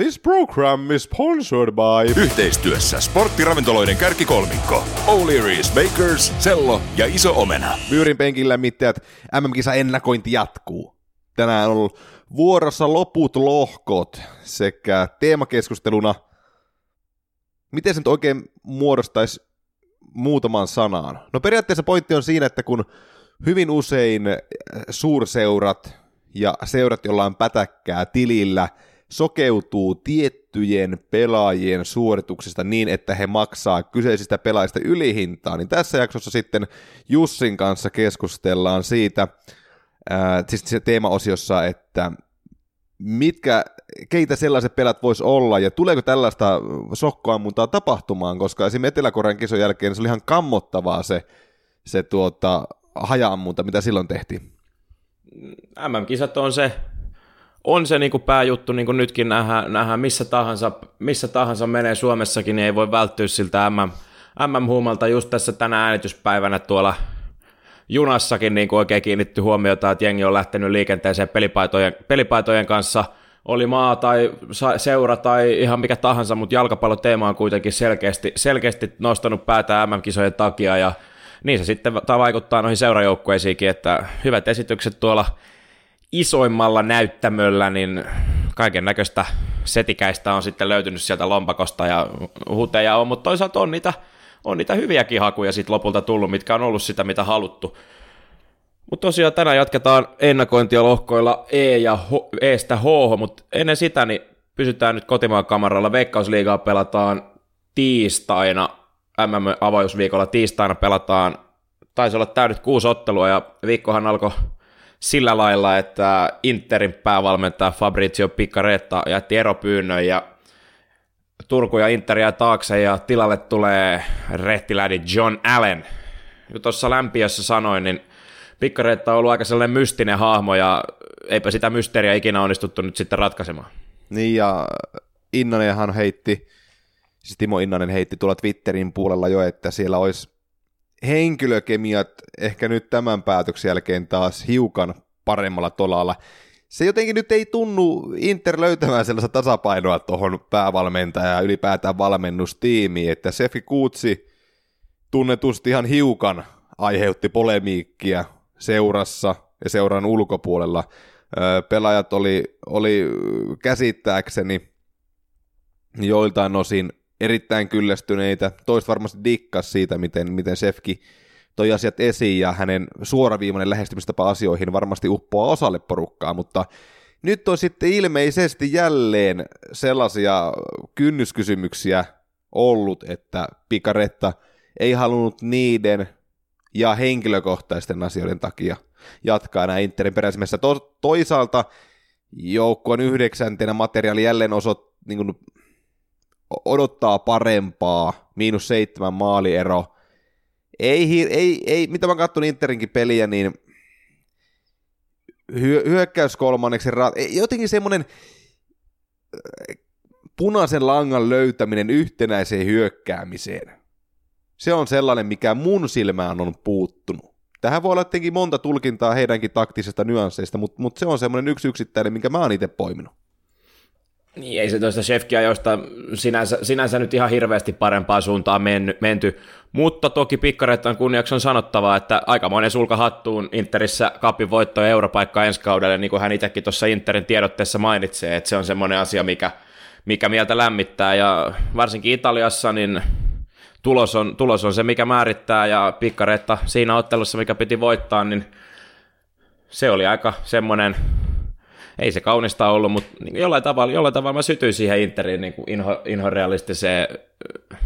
This program is sponsored by... Yhteistyössä sporttiravintoloiden kärkikolmikko. O'Leary's Bakers, Sello ja Iso Omena. Myyrin penkillä mitteät MM-kisa ennakointi jatkuu. Tänään on ollut vuorossa loput lohkot sekä teemakeskusteluna, miten se nyt oikein muodostaisi muutaman sanaan. No periaatteessa pointti on siinä, että kun hyvin usein suurseurat ja seurat, joilla on pätäkkää tilillä – sokeutuu tiettyjen pelaajien suorituksista niin, että he maksaa kyseisistä pelaajista ylihintaa, niin tässä jaksossa sitten Jussin kanssa keskustellaan siitä, ää, siis se teemaosiossa, että mitkä, keitä sellaiset pelät voisi olla, ja tuleeko tällaista sokkoammuntaa tapahtumaan, koska esimerkiksi Etelä-Korean kisojen jälkeen se oli ihan kammottavaa se, se tuota, hajaammunta, mitä silloin tehtiin. MM-kisat on se on se niin kuin pääjuttu, niin kuin nytkin nähdään, nähdään missä, tahansa, missä tahansa menee Suomessakin, niin ei voi välttyä siltä MM, MM-huumalta just tässä tänä äänityspäivänä tuolla junassakin niin kuin oikein kiinnitty huomiota, että jengi on lähtenyt liikenteeseen pelipaitojen, pelipaitojen kanssa, oli maa tai seura tai ihan mikä tahansa, mutta jalkapalloteema on kuitenkin selkeästi, selkeästi nostanut päätä MM-kisojen takia ja niin se sitten vaikuttaa noihin seurajoukkueisiinkin, että hyvät esitykset tuolla isoimmalla näyttämöllä, niin kaiken näköistä setikäistä on sitten löytynyt sieltä lompakosta ja huteja on, mutta toisaalta on niitä, on niitä hyviäkin hakuja sitten lopulta tullut, mitkä on ollut sitä, mitä haluttu. Mutta tosiaan tänään jatketaan ennakointia lohkoilla E ja H, Estä H, mutta ennen sitä niin pysytään nyt kotimaan kamaralla. Veikkausliigaa pelataan tiistaina, MM-avausviikolla tiistaina pelataan, taisi olla täydet kuusi ottelua ja viikkohan alkoi sillä lailla, että Interin päävalmentaja Fabrizio Piccaretta jätti eropyynnön ja Turku ja Interia taakse ja tilalle tulee rehtilädi John Allen. Tuossa lämpiössä sanoin, niin Piccaretta on ollut aika sellainen mystinen hahmo ja eipä sitä mysteeriä ikinä onnistuttu nyt sitten ratkaisemaan. Niin ja Innanenhan heitti, siis Timo Innanen heitti tuolla Twitterin puolella jo, että siellä olisi henkilökemiat ehkä nyt tämän päätöksen jälkeen taas hiukan paremmalla tolalla. Se jotenkin nyt ei tunnu Inter löytämään sellaista tasapainoa tuohon päävalmentaja ja ylipäätään valmennustiimiin, että Sefi Kuutsi tunnetusti ihan hiukan aiheutti polemiikkia seurassa ja seuran ulkopuolella. Pelaajat oli, oli käsittääkseni joiltain osin erittäin kyllästyneitä. Toista varmasti dikkas siitä, miten, miten Sefki toi asiat esiin ja hänen suoraviimainen lähestymistapa asioihin varmasti uppoaa osalle porukkaa, mutta nyt on sitten ilmeisesti jälleen sellaisia kynnyskysymyksiä ollut, että Pikaretta ei halunnut niiden ja henkilökohtaisten asioiden takia jatkaa näin Interin peräisimessä. To- toisaalta joukkueen yhdeksäntenä materiaali jälleen osoit, niin odottaa parempaa, miinus seitsemän maaliero. Ei, ei, ei mitä mä katson Interinkin peliä, niin hyö, hyökkäys kolmanneksi, jotenkin semmoinen äh, punaisen langan löytäminen yhtenäiseen hyökkäämiseen. Se on sellainen, mikä mun silmään on puuttunut. Tähän voi olla tietenkin monta tulkintaa heidänkin taktisesta nyansseista, mutta, mutta se on semmoinen yksi yksittäinen, minkä mä oon itse poiminut. Niin, ei se toista Shefkia, josta sinänsä, sinänsä nyt ihan hirveästi parempaa suuntaan menny, menty, mutta toki pikkareittan kunniaksi on sanottavaa, että aikamoinen sulka hattuun Interissä kapin voitto europaikka ensi kaudelle, niin kuin hän itsekin tuossa Interin tiedotteessa mainitsee, että se on semmoinen asia, mikä, mikä mieltä lämmittää, ja varsinkin Italiassa, niin tulos on, tulos on se, mikä määrittää, ja pikkaretta siinä ottelussa, mikä piti voittaa, niin se oli aika semmoinen ei se kaunista ollut, mutta niin jollain, tavalla, jollain tavalla mä sytyin siihen Interin niin kuin inho, inhorealistiseen äh,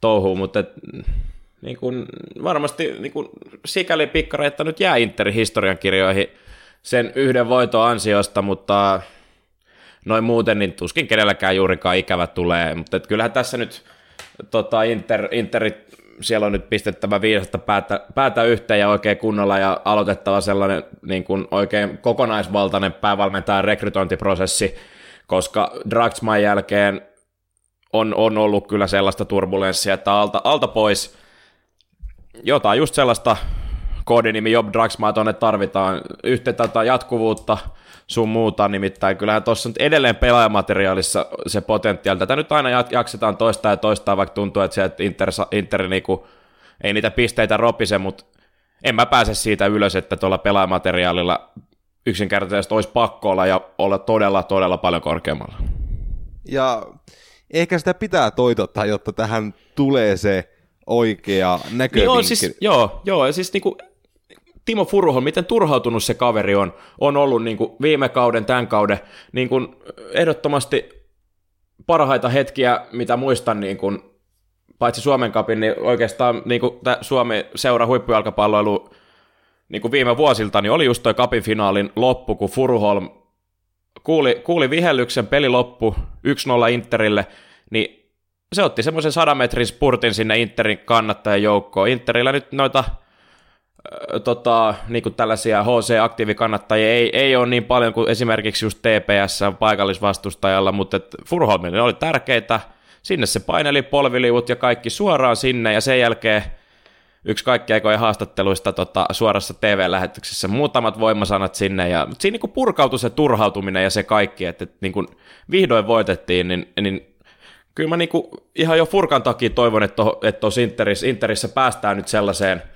touhuun, mutta et, niin kuin, varmasti niin kuin, sikäli pikkareetta nyt jää Interin historiankirjoihin sen yhden voiton ansiosta, mutta noin muuten niin tuskin kenelläkään juurikaan ikävä tulee, mutta et kyllähän tässä nyt tota, Inter, Interit siellä on nyt pistettävä viidasta päätä, päätä yhteen ja oikein kunnolla ja aloitettava sellainen niin kuin oikein kokonaisvaltainen päävalmentajan rekrytointiprosessi, koska Draxman jälkeen on, on ollut kyllä sellaista turbulenssia, että alta, alta pois. Jotain just sellaista koodinimi Job Draxmaa tuonne tarvitaan, yhtä tätä jatkuvuutta, sun muuta, nimittäin kyllähän tuossa nyt edelleen pelaajamateriaalissa se potentiaali, tätä nyt aina jaksetaan toistaa ja toistaa, vaikka tuntuu, että sieltä Inter, Inter niinku, ei niitä pisteitä ropise, mutta en mä pääse siitä ylös, että tuolla pelaajamateriaalilla yksinkertaisesti olisi pakko olla ja olla todella, todella paljon korkeammalla. Ja ehkä sitä pitää toitottaa, jotta tähän tulee se oikea näkövinkki. Niin on, siis, joo, joo, siis niinku, Timo Furuhon, miten turhautunut se kaveri on, on ollut niin kuin viime kauden, tämän kauden, niin kuin ehdottomasti parhaita hetkiä, mitä muistan niin kuin, paitsi Suomen kapin, niin oikeastaan niin kuin Suomi seura huippujalkapalloilu niin kuin viime vuosilta, niin oli just toi kapin finaalin loppu, kun Furuholm kuuli, kuuli vihellyksen, peli loppu 1-0 Interille, niin se otti semmoisen 100 metrin spurtin sinne Interin kannattajan joukkoon. Interillä nyt noita tota, niin kuin tällaisia HC-aktiivikannattajia ei, ei ole niin paljon kuin esimerkiksi just TPS paikallisvastustajalla, mutta Furholmille oli tärkeitä. Sinne se paineli polviliivut ja kaikki suoraan sinne ja sen jälkeen yksi kaikki aikojen haastatteluista tota, suorassa TV-lähetyksessä, muutamat voimasanat sinne, ja mutta siinä niin purkautui se turhautuminen ja se kaikki, että, että niin kuin vihdoin voitettiin, niin, niin kyllä mä niin kuin ihan jo Furkan takia toivon, että, että tuossa Interissä päästään nyt sellaiseen –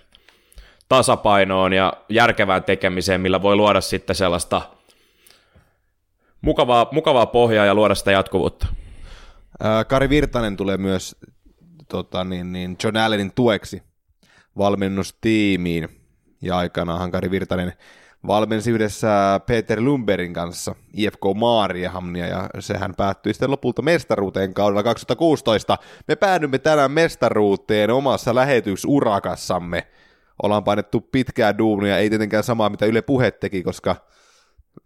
tasapainoon ja järkevään tekemiseen, millä voi luoda sitten sellaista mukavaa, mukavaa pohjaa ja luoda sitä jatkuvuutta. Kari Virtanen tulee myös tota, niin, niin John Allenin tueksi valmennustiimiin, ja aikanaanhan Kari Virtanen valmensi yhdessä Peter Lumberin kanssa IFK Maariahamnia, ja sehän päättyi sitten lopulta mestaruuteen kaudella 2016. Me päädymme tänään mestaruuteen omassa lähetysurakassamme, ollaan painettu pitkää duunia, ei tietenkään samaa mitä Yle Puhe teki, koska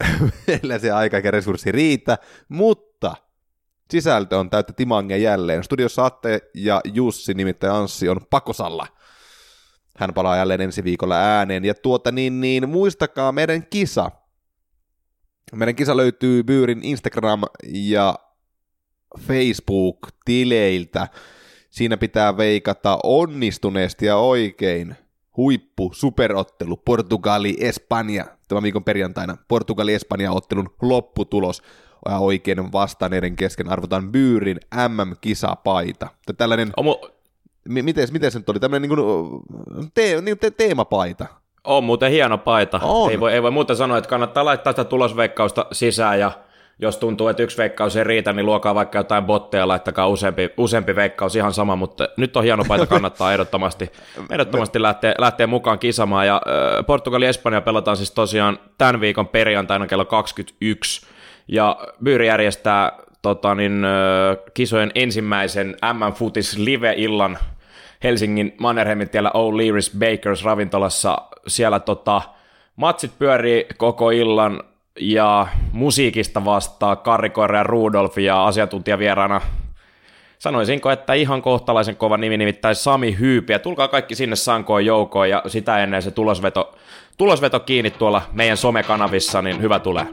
meillä se aika ja resurssi riitä, mutta sisältö on täyttä timangia jälleen. Studiossa Atte ja Jussi, nimittäin Anssi, on pakosalla. Hän palaa jälleen ensi viikolla ääneen. Ja tuota niin, niin muistakaa meidän kisa. Meidän kisa löytyy Byyrin Instagram ja Facebook-tileiltä. Siinä pitää veikata onnistuneesti ja oikein huippu superottelu Portugali Espanja tämän viikon perjantaina Portugali Espanja ottelun lopputulos ja oikein vastanneiden kesken arvotaan Byyrin MM-kisapaita. Tällainen, Omo... miten, miten se nyt oli, tämmöinen niin kuin, te, niin te, teemapaita. On muuten hieno paita. On. Ei, voi, ei voi muuta sanoa, että kannattaa laittaa sitä tulosveikkausta sisään ja jos tuntuu, että yksi veikkaus ei riitä, niin luokaa vaikka jotain botteja, laittakaa useampi, useampi veikkaus, ihan sama, mutta nyt on hieno paita, kannattaa ehdottomasti, ehdottomasti lähteä, lähteä mukaan kisamaan, ja äh, Portugali Espanja pelataan siis tosiaan tämän viikon perjantaina kello 21, ja Byyri järjestää tota, niin, äh, kisojen ensimmäisen MM-futis live-illan Helsingin Mannerheimin tiellä O'Leary's Bakers ravintolassa, siellä tota, matsit pyörii koko illan, ja musiikista vastaa Karri ja Rudolf ja asiantuntijavieraana sanoisinko, että ihan kohtalaisen kova nimi, nimittäin Sami Hyypi. Ja tulkaa kaikki sinne sankoon joukoon ja sitä ennen se tulosveto, tulosveto kiinni tuolla meidän somekanavissa, niin hyvä tulee.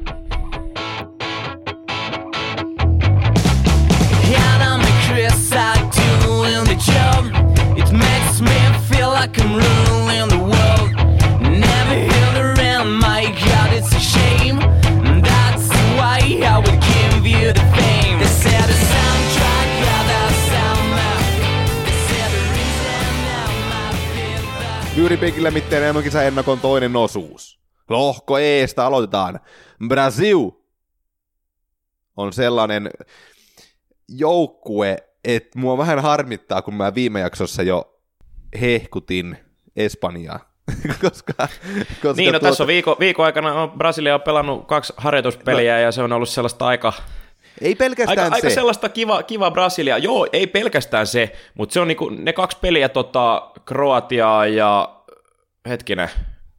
like I'm the. Reason now mitteen ennakon toinen osuus. Lohko Eestä aloitetaan. Brasil on sellainen joukkue, että mua vähän harmittaa, kun mä viime jaksossa jo hehkutin Espanjaa koska, koska niin, no tuota... tässä on viikon, viikon aikana on Brasilia on pelannut kaksi harjoituspeliä no. ja se on ollut sellaista aika... Ei pelkästään aika, se. Aika sellaista kiva, kiva Brasilia. Joo, ei pelkästään se, mutta se on niinku ne kaksi peliä tota, Kroatiaa ja hetkinen,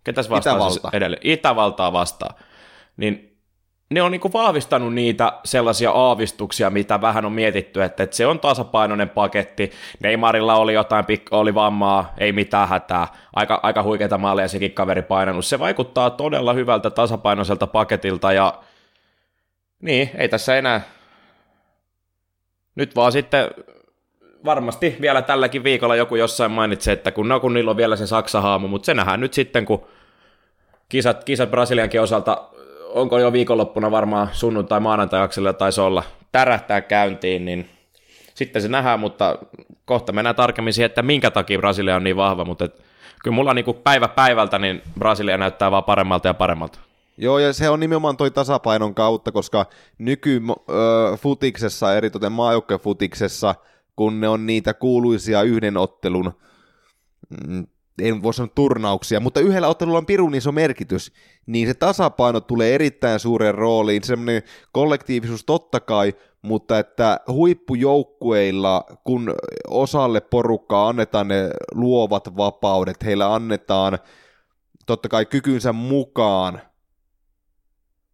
ketäs vastaan Itävalta. edelleen? Itävaltaa vastaan. Niin ne on niinku vahvistanut niitä sellaisia aavistuksia, mitä vähän on mietitty, että, että se on tasapainoinen paketti. Neymarilla oli jotain, oli vammaa, ei mitään hätää. Aika, aika huikeita maaleja sekin kaveri painanut. Se vaikuttaa todella hyvältä tasapainoiselta paketilta ja niin, ei tässä enää. Nyt vaan sitten varmasti vielä tälläkin viikolla joku jossain mainitsee, että kun, no, kun niillä on vielä se Saksa-haamu, mutta se nähdään nyt sitten, kun kisat, kisat Brasiliankin osalta onko jo viikonloppuna varmaan sunnuntai maanantai akselilla taisi olla, tärähtää käyntiin, niin sitten se nähdään, mutta kohta mennään tarkemmin siihen, että minkä takia Brasilia on niin vahva, mutta et, kyllä mulla niin päivä päivältä niin Brasilia näyttää vaan paremmalta ja paremmalta. Joo, ja se on nimenomaan toi tasapainon kautta, koska nyky-futiksessa, eritoten maajoukkefutiksessa, kun ne on niitä kuuluisia yhden ottelun, mm, en voi sanoa turnauksia, mutta yhdellä ottelulla on pirun iso merkitys, niin se tasapaino tulee erittäin suureen rooliin, semmoinen kollektiivisuus totta kai, mutta että huippujoukkueilla, kun osalle porukkaa annetaan ne luovat vapaudet, heillä annetaan totta kai kykynsä mukaan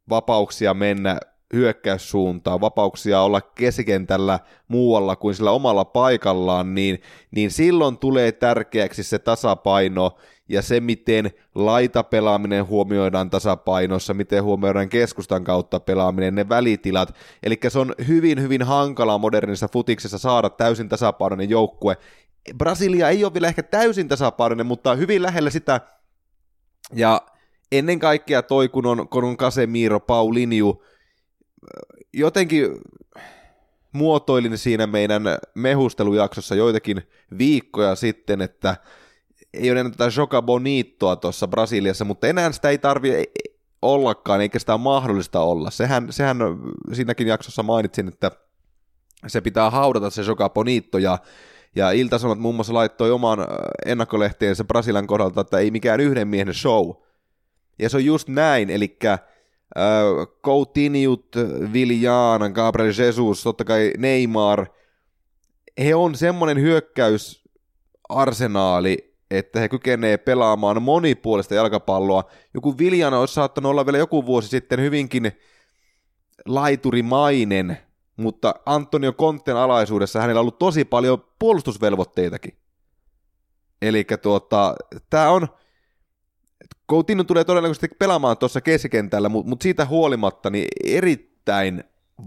vapauksia mennä hyökkäyssuuntaan, vapauksia olla keskikentällä muualla kuin sillä omalla paikallaan, niin, niin silloin tulee tärkeäksi se tasapaino ja se, miten laitapelaaminen huomioidaan tasapainossa, miten huomioidaan keskustan kautta pelaaminen, ne välitilat. Eli se on hyvin, hyvin hankalaa modernissa futiksessa saada täysin tasapainoinen joukkue. Brasilia ei ole vielä ehkä täysin tasapainoinen, mutta hyvin lähellä sitä. Ja ennen kaikkea toi, kun on, kun on Casemiro, Paulinho, jotenkin muotoilin siinä meidän mehustelujaksossa joitakin viikkoja sitten, että ei ole enää tätä Joka Bonitoa tuossa Brasiliassa, mutta enää sitä ei tarvi ollakaan, eikä sitä ole mahdollista olla. Sehän, sehän siinäkin jaksossa mainitsin, että se pitää haudata se Joka Bonito, ja, ja Ilta-Sanomat muun muassa laittoi oman ennakkolehtiensä Brasilian kohdalta, että ei mikään yhden miehen show. Ja se on just näin, eli Coutinho, Viljan, Gabriel Jesus, totta kai Neymar, he on semmoinen hyökkäysarsenaali, että he kykenevät pelaamaan monipuolista jalkapalloa. Joku Viljana olisi saattanut olla vielä joku vuosi sitten hyvinkin laiturimainen, mutta Antonio Conten alaisuudessa hänellä on ollut tosi paljon puolustusvelvoitteitakin. Eli tuota, tämä on, Coutinho tulee todennäköisesti pelaamaan tuossa keskikentällä, mutta mut siitä huolimatta niin erittäin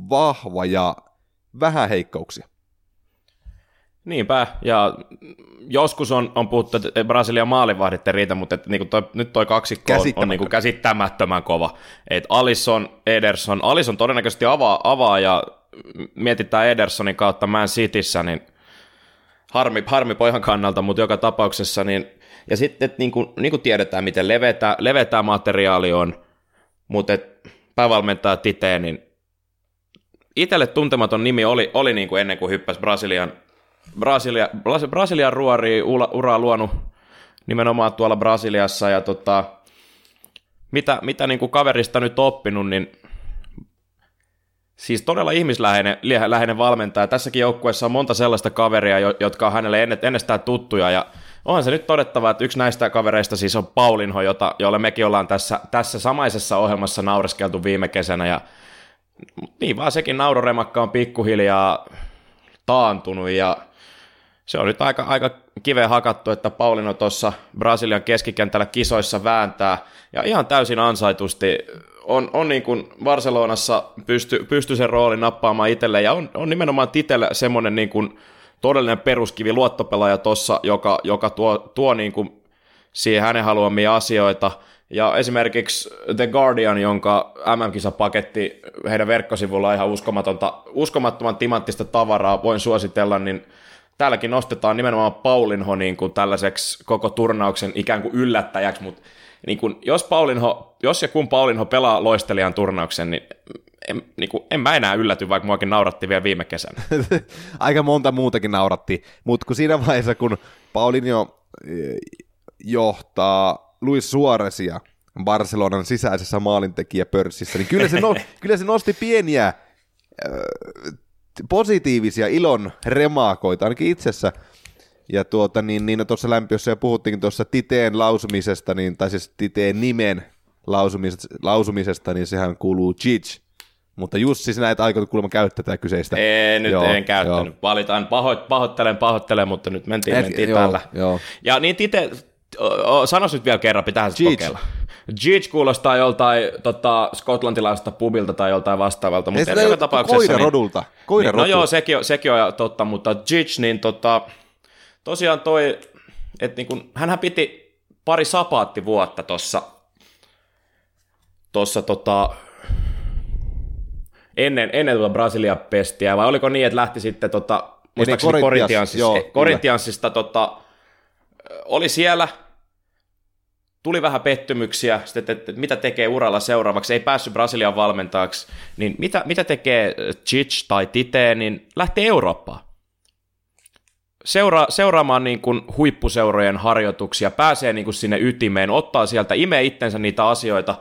vahva ja vähän heikkouksia. Niinpä, ja joskus on, on puhuttu, että Brasilian maalivahdit ei riitä, mutta että, niin kuin toi, nyt toi kaksikko on, on niin kuin käsittämättömän kova. Et Alisson, Ederson, Alisson todennäköisesti avaa, avaa ja mietitään Edersonin kautta Man Cityssä, niin harmi, harmi pojan kannalta, mutta joka tapauksessa niin ja sitten, että niin kuin, niin kuin tiedetään, miten levetä, levetä materiaali on, mutta et päävalmentaja Tite, niin itselle tuntematon nimi oli, oli niin kuin ennen kuin hyppäsi Brasilian, Brasilia, Brasilian ruori uraa luonut nimenomaan tuolla Brasiliassa, ja tota, mitä, mitä niin kuin kaverista nyt oppinut, niin siis todella ihmisläheinen läheinen valmentaja. Tässäkin joukkueessa on monta sellaista kaveria, jotka on hänelle ennestään tuttuja, ja onhan se nyt todettava, että yksi näistä kavereista siis on Paulinho, jota, jolle mekin ollaan tässä, tässä samaisessa ohjelmassa naureskeltu viime kesänä, ja niin vaan sekin nauroremakka on pikkuhiljaa taantunut, ja se on nyt aika, aika kiveen hakattu, että Paulino tuossa Brasilian keskikentällä kisoissa vääntää, ja ihan täysin ansaitusti on, on niin kuin Barcelonassa pysty, pysty sen roolin nappaamaan itselleen, ja on, on nimenomaan Titelle semmoinen niin kuin todellinen peruskivi luottopelaaja tossa, joka, joka tuo, tuo niin kuin siihen hänen haluamia asioita. Ja esimerkiksi The Guardian, jonka MM-kisapaketti heidän verkkosivulla ihan uskomatonta, uskomattoman timanttista tavaraa voin suositella, niin täälläkin nostetaan nimenomaan Paulinho niin kuin tällaiseksi koko turnauksen ikään kuin yllättäjäksi, mutta niin kuin, jos, Paulinho, jos ja kun Paulinho pelaa loistelijan turnauksen, niin en, niin kuin, en mä enää ylläty, vaikka muakin nauratti vielä viime kesänä. Aika monta muutakin nauratti, mutta kun siinä vaiheessa, kun Paulinho eh, johtaa Luis Suoresia Barcelonan sisäisessä maalintekijäpörssissä, niin kyllä se, no, kyllä se nosti pieniä äh, positiivisia ilon remaakoita, ainakin itsessä. Ja tuota, niin, niin tuossa lämpiössä jo puhuttiin tuossa Titeen lausumisesta, niin, tai siis Titeen nimen lausumisesta, lausumisesta niin sehän kuuluu Chich, mutta Jussi, sinä et aikota kuulemma käyttää tätä kyseistä. Ei, nyt joo, en käyttänyt. Joo. Valitaan, pahoit, pahoittelen, pahoittelen, mutta nyt mentiin, et, mentiin joo, tällä. Joo. Ja niin Tite, sanois nyt vielä kerran, pitää se kokeilla. Jeech kuulostaa joltain tota, skotlantilaista pubilta tai joltain vastaavalta, mutta joka tapauksessa... Koirarodulta. Niin, Koira niin, no joo, sekin on, sekin on totta, mutta Jeech, niin tota, tosiaan toi, että niin kun, hänhän piti pari sapaattivuotta tuossa tuossa tota, ennen, ennen tuota Brasilia-pestiä, vai oliko niin, että lähti sitten tota, muistaakseni Korintiansista tota, oli siellä, tuli vähän pettymyksiä, sitten, että, että mitä tekee uralla seuraavaksi, ei päässyt Brasilian valmentajaksi, niin mitä, mitä tekee Chich tai Tite, niin lähtee Eurooppaan. Seura, seuraamaan niin kuin huippuseurojen harjoituksia, pääsee niin kuin sinne ytimeen, ottaa sieltä, imee itsensä niitä asioita.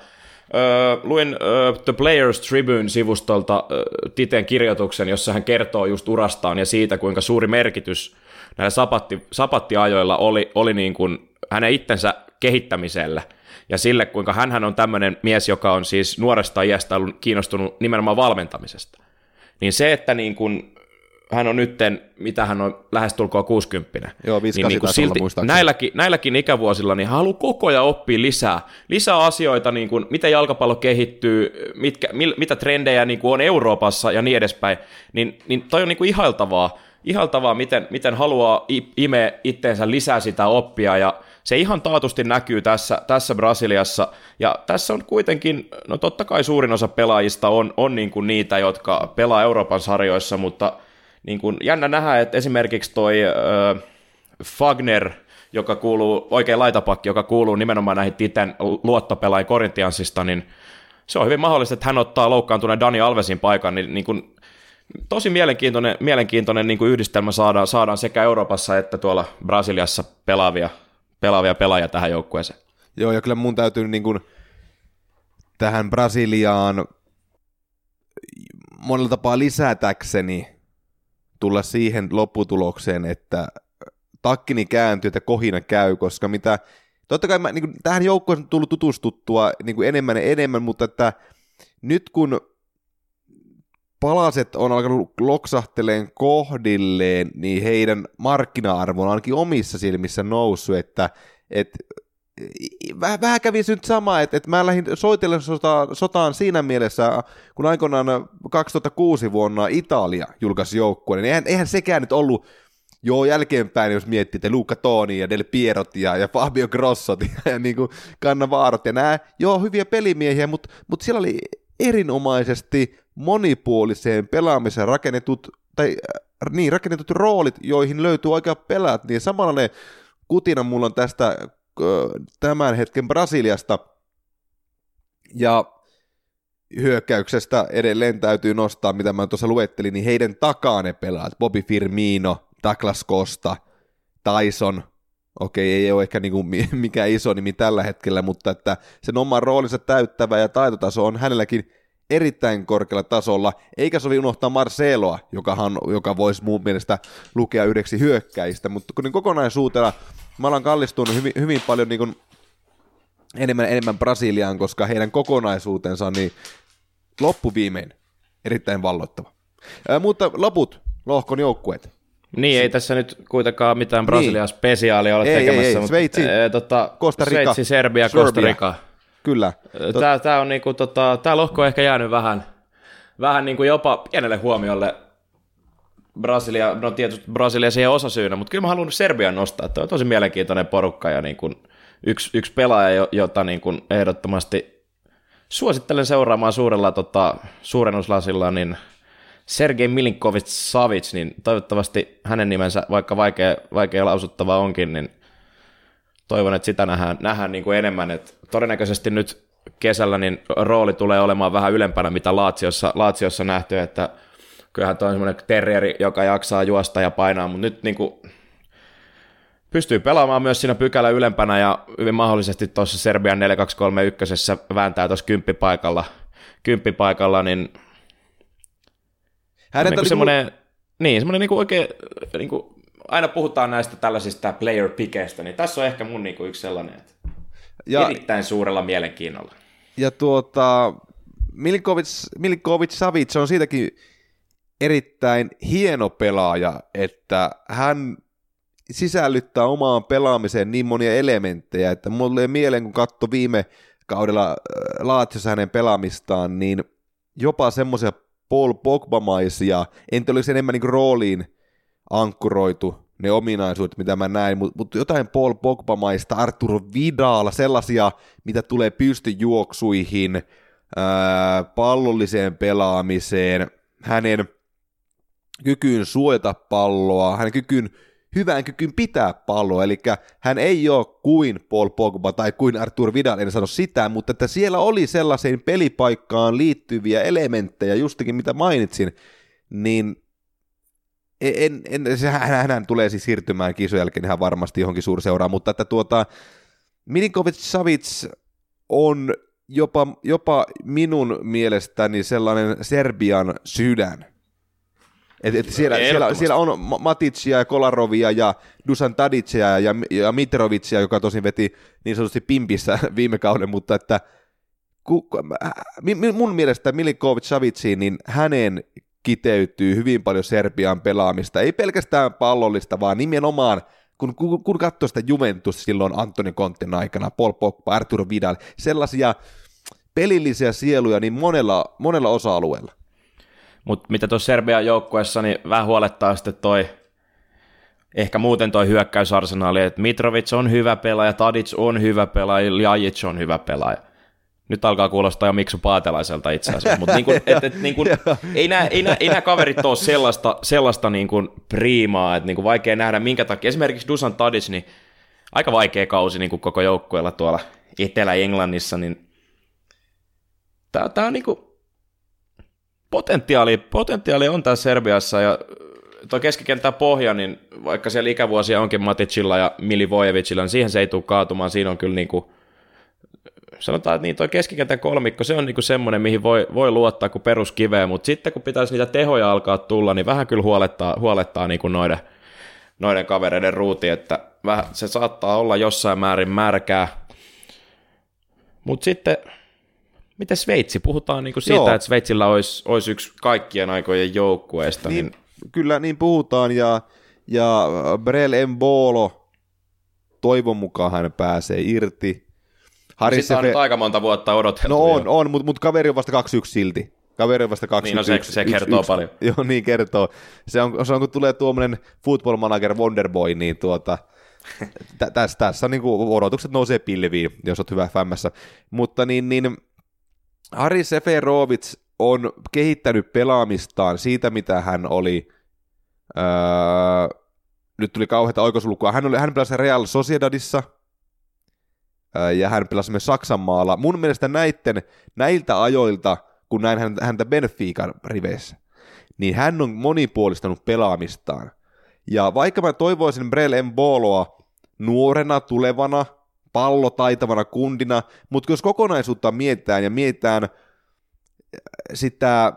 Öö, luin öö, The Players Tribune-sivustolta öö, Titeen kirjoituksen, jossa hän kertoo just urastaan ja siitä, kuinka suuri merkitys näillä sapatti, sapattiajoilla oli, oli niin kuin hänen itsensä kehittämiselle ja sille, kuinka hän on tämmöinen mies, joka on siis nuoresta iästä ollut kiinnostunut nimenomaan valmentamisesta. Niin se, että niin kuin hän on nytten, mitä hän on lähestulkoon 60. Joo, niin, niin kuin silti näilläkin, näilläkin ikävuosilla niin hän haluaa koko ajan oppia lisää, lisää asioita, niin kuin, miten jalkapallo kehittyy, mitkä, mil, mitä trendejä niin kuin on Euroopassa ja niin edespäin, niin, niin toi on niin kuin ihailtavaa, ihailtavaa miten, miten haluaa imeä itteensä lisää sitä oppia. Ja se ihan taatusti näkyy tässä, tässä Brasiliassa, ja tässä on kuitenkin, no totta kai suurin osa pelaajista on, on niin kuin niitä, jotka pelaa Euroopan sarjoissa, mutta niin kuin jännä nähdä, että esimerkiksi toi äh, Fagner, joka kuuluu, oikein laitapakki, joka kuuluu nimenomaan näihin Titen luottopelaajien Korintiansista, niin se on hyvin mahdollista, että hän ottaa loukkaantuneen Dani Alvesin paikan, niin, niin kuin, tosi mielenkiintoinen, mielenkiintoinen niin kuin yhdistelmä saadaan, saadaan sekä Euroopassa että tuolla Brasiliassa pelaavia pelaavia pelaajia tähän joukkueeseen. Joo, ja kyllä mun täytyy niin kuin tähän Brasiliaan monella tapaa lisätäkseni tulla siihen lopputulokseen, että takkini kääntyy, että kohina käy, koska mitä, totta kai mä, niin kuin, tähän joukkoon on tullut tutustuttua niin kuin enemmän ja enemmän, mutta että nyt kun palaset on alkanut loksahteleen kohdilleen, niin heidän markkina-arvo on ainakin omissa silmissä noussut, että et, vähän, vähän kävi nyt sama, että, että mä lähdin soitellen sota, sotaan siinä mielessä, kun aikoinaan 2006 vuonna Italia julkaisi joukkueen, niin eihän, eihän sekään nyt ollut Joo, jälkeenpäin, jos miettii, että Luca Toni ja Del Pierot ja, ja Fabio Grossot ja, niin kuin Cannavaarot ja nämä, joo, hyviä pelimiehiä, mutta, mutta siellä oli erinomaisesti monipuoliseen pelaamiseen rakennetut, tai äh, niin, rakennetut roolit, joihin löytyy oikea pelaat, niin samanlainen kutina mulla on tästä tämän hetken Brasiliasta, ja hyökkäyksestä edelleen täytyy nostaa, mitä mä tuossa luettelin, niin heidän takaa ne pelaat, Bobby Firmino, Douglas Costa, Tyson, okei, ei ole ehkä niinku mikään iso nimi tällä hetkellä, mutta että sen oman roolinsa täyttävä ja taitotaso on hänelläkin erittäin korkealla tasolla, eikä sovi unohtaa Marceloa, joka, joka voisi muun mielestä lukea yhdeksi hyökkäistä, mutta kun niin kokonaisuutena mä olen kallistunut hyvin, hyvin paljon niin kuin enemmän, enemmän Brasiliaan, koska heidän kokonaisuutensa on niin loppuviimein erittäin valloittava. Ää, mutta loput lohkon joukkueet. Niin, ei tässä nyt kuitenkaan mitään Brasilia niin. spesiaalia ole ei, tekemässä. Ei, ei. Sveitsi, mutta, e, tota, Costa Rica, Sveitsi, Serbia, Serbia. Costa Rica. Kyllä. Tämä, on niinku, tota, tämä lohko on ehkä jäänyt vähän, vähän niinku jopa pienelle huomiolle Brasilia, no tietysti Brasilia siihen osasyynä, mutta kyllä mä haluan Serbian nostaa, että on tosi mielenkiintoinen porukka ja niin kuin yksi, yksi pelaaja, jota niin kuin ehdottomasti suosittelen seuraamaan suurella tota, suurennuslasilla, niin Sergei Milinkovic Savic, niin toivottavasti hänen nimensä, vaikka vaikea, vaikea lausuttava onkin, niin toivon, että sitä nähdään, nähdään niin kuin enemmän. että todennäköisesti nyt kesällä niin rooli tulee olemaan vähän ylempänä, mitä Laatsiossa, Laatsiossa nähty, että kyllähän toi on semmoinen terrieri, joka jaksaa juosta ja painaa, mutta nyt niin kuin pystyy pelaamaan myös siinä pykälä ylempänä ja hyvin mahdollisesti tuossa Serbian 4231 vääntää tuossa kymppipaikalla, kymppipaikalla niin Hänet niin semmoinen, niin, semmoinen niin kuin oikein, niin kuin, aina puhutaan näistä tällaisista player pickeistä, niin tässä on ehkä mun niin kuin yksi sellainen, että ja, erittäin suurella mielenkiinnolla. Ja tuota, Milkovic, Milkovic Savic on siitäkin erittäin hieno pelaaja, että hän sisällyttää omaan pelaamiseen niin monia elementtejä, että mulle oli mieleen, kun katso viime kaudella äh, Laatiossa hänen pelaamistaan, niin jopa semmoisia Paul Pogba-maisia, en olisi enemmän niin rooliin ankkuroitu ne ominaisuudet, mitä mä näin, mutta mut jotain Paul Pogba-maista, Arturo Vidal, sellaisia, mitä tulee pystyjuoksuihin, ää, pallolliseen pelaamiseen, hänen kykyyn suojata palloa, hänen kykyyn hyvään kykyyn pitää palloa, eli hän ei ole kuin Paul Pogba tai kuin Artur Vidal, en sano sitä, mutta että siellä oli sellaiseen pelipaikkaan liittyviä elementtejä, justikin mitä mainitsin, niin en, en, se, hän, hän tulee siis siirtymään kisojen jälkeen ihan varmasti johonkin suurseuraan, mutta että tuota, Milinkovic Savic on jopa, jopa minun mielestäni sellainen Serbian sydän. Et, et siellä, siellä, siellä, on Maticia ja Kolarovia ja Dusan Tadicia ja, ja Mitrovicia, joka tosin veti niin sanotusti pimpissä viime kauden, mutta että ku, mun mielestä Milinkovic Saviciin, niin hänen kiteytyy hyvin paljon Serbian pelaamista, ei pelkästään pallollista, vaan nimenomaan kun, kun, kun katsoo sitä Juventus silloin Antoni Kontten aikana, Paul Pogba, Arturo Vidal, sellaisia pelillisiä sieluja niin monella, monella osa-alueella. Mutta mitä tuossa Serbian joukkueessa, niin vähän huolettaa sitten toi, ehkä muuten toi hyökkäysarsenaali, että Mitrovic on hyvä pelaaja, Tadic on hyvä pelaaja, Ljajic on hyvä pelaaja. Nyt alkaa kuulostaa jo Miksu Paatelaiselta itse asiassa, mutta niin et, et, niin ei, nämä, ei, nämä, ei nämä kaverit ole sellaista, sellaista niin kuin priimaa, että niin kuin vaikea nähdä minkä takia. Esimerkiksi Dusan Tadic, niin aika vaikea kausi niin kuin koko joukkueella tuolla Etelä-Englannissa, niin tämä, tämä on niin kuin, potentiaali, potentiaali on tässä Serbiassa ja tuo keskikenttä pohja, niin vaikka siellä ikävuosia onkin Maticilla ja Milivojevicilla, niin siihen se ei tule kaatumaan. Siinä on kyllä niin kuin, sanotaan, että niin tuo keskikentän kolmikko, se on niin kuin semmoinen, mihin voi, voi luottaa kuin peruskiveä, mutta sitten kun pitäisi niitä tehoja alkaa tulla, niin vähän kyllä huolettaa, huolettaa niin kuin noiden, noiden kavereiden ruuti, että vähän, se saattaa olla jossain määrin märkää. Mutta sitten Miten Sveitsi? Puhutaan niin kuin siitä, Joo. että Sveitsillä olisi, olisi yksi kaikkien aikojen joukkueesta. Niin, niin... Kyllä niin puhutaan, ja, ja Brel Embolo, toivon mukaan hän pääsee irti. Haris Sitä on nyt aika monta vuotta odotettu. No on, on mutta mut kaveri on vasta 2-1 silti. Kaveri on vasta 2 Niin, no se, se kertoo yksi, paljon. Joo, niin kertoo. Se on, se on kun tulee tuommoinen football manager Wonderboy, niin tuota, tä, tässä, tässä niin kuin odotukset nousee pilviin, jos olet hyvä fämmässä. Mutta niin, niin Ari Seferovic on kehittänyt pelaamistaan siitä, mitä hän oli, öö, nyt tuli kauheita oikosulukua, hän, oli, hän pelasi Real Sociedadissa, öö, ja hän pelasi myös Saksan maalla. Mun mielestä näitten, näiltä ajoilta, kun näin häntä Benfican riveissä, niin hän on monipuolistanut pelaamistaan. Ja vaikka mä toivoisin Brel Mboloa nuorena, tulevana, pallotaitavana kundina, mutta jos kokonaisuutta mietitään ja mietitään äh, sitä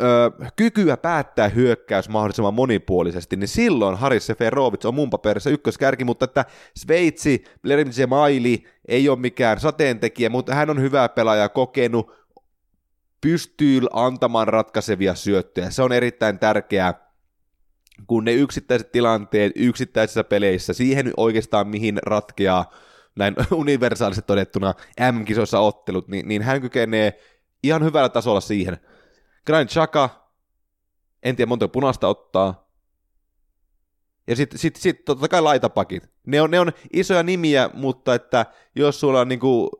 ö, kykyä päättää hyökkäys mahdollisimman monipuolisesti, niin silloin Haris Seferovic on mun paperissa ykköskärki, mutta että Sveitsi, Blerim Maili ei ole mikään sateentekijä, mutta hän on hyvä pelaaja, kokenut, pystyy antamaan ratkaisevia syöttöjä. Se on erittäin tärkeää kun ne yksittäiset tilanteet yksittäisissä peleissä, siihen oikeastaan mihin ratkeaa näin universaalisesti todettuna M-kisoissa ottelut, niin, niin hän kykenee ihan hyvällä tasolla siihen. Grand Chaka, en tiedä monta punaista ottaa, ja sitten sit, sit, totta kai laitapakit. Ne on, ne on isoja nimiä, mutta että jos sulla on niinku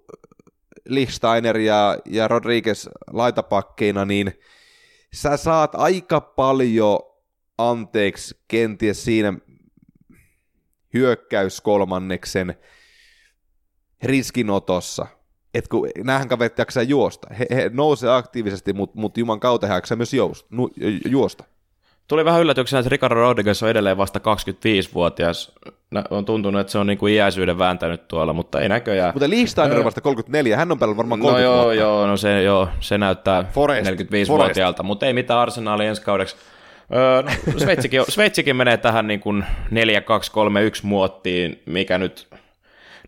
Lichsteiner ja, ja Rodriguez laitapakkeina, niin sä saat aika paljon anteeksi kenties siinä hyökkäyskolmanneksen riskinotossa. Et kun näähän kaverit jaksaa juosta. He, he nousee aktiivisesti, mutta mut juman kautta he jaksaa myös juosta. Nu, juosta. Tuli vähän yllätyksenä, että Ricardo Rodriguez on edelleen vasta 25-vuotias. On tuntunut, että se on niin kuin iäisyyden vääntänyt tuolla, mutta ei näköjään. Mutta Lichsteiner on vasta 34, hän on pelannut varmaan 30 no joo, vuotta. joo, no se, joo, se näyttää Forest, 45-vuotiaalta, mutta ei mitään arsenaalia ensi kaudeksi. Öö, no, Sveitsikin, Sveitsikin menee tähän niin kuin 4-2-3-1 muottiin, mikä nyt,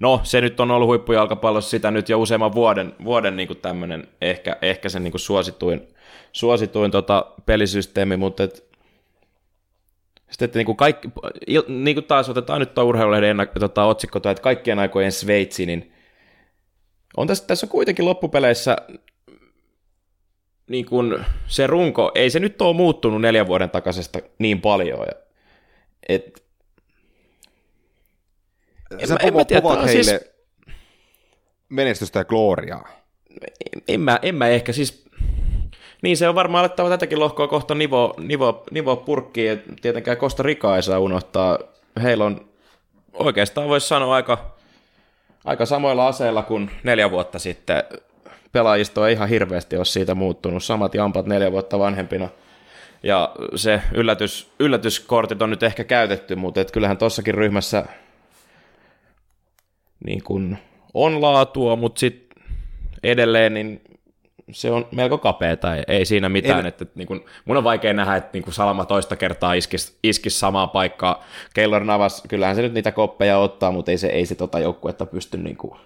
no se nyt on ollut huippujalkapallossa sitä nyt jo useamman vuoden, vuoden niin kuin tämmöinen ehkä, ehkä sen niin kuin suosituin, suosituin tota pelisysteemi, mutta et, sitten, että niin kuin kaikki, niin kuin taas otetaan nyt tuo urheilulehden tota, otsikko, että kaikkien aikojen Sveitsi, niin on tässä, tässä on kuitenkin loppupeleissä niin kun se runko, ei se nyt ole muuttunut neljän vuoden takaisesta niin paljon. et, Sä en mä tiedä, on heille siis- menestystä ja gloriaa. en mä, en mä ehkä siis, niin se on varmaan alettava tätäkin lohkoa kohta nivo, nivo, nivo purkkiin, et tietenkään Costa Rica ei saa unohtaa. Heillä on oikeastaan voisi sanoa aika, aika samoilla aseilla kuin neljä vuotta sitten. Pelaajisto ei ihan hirveästi ole siitä muuttunut. Samat jampat neljä vuotta vanhempina. Ja se yllätys, yllätyskortit on nyt ehkä käytetty, mutta et kyllähän tuossakin ryhmässä niin kun on laatua, mutta sitten edelleen niin se on melko kapeeta, ei, ei siinä mitään. En- Että, niin kun, mun on vaikea nähdä, että niin kun Salama toista kertaa iskisi, iskisi samaa paikkaa. Keillor Navas, kyllähän se nyt niitä koppeja ottaa, mutta ei se, ei se tota joukkuetta pysty niin kuin,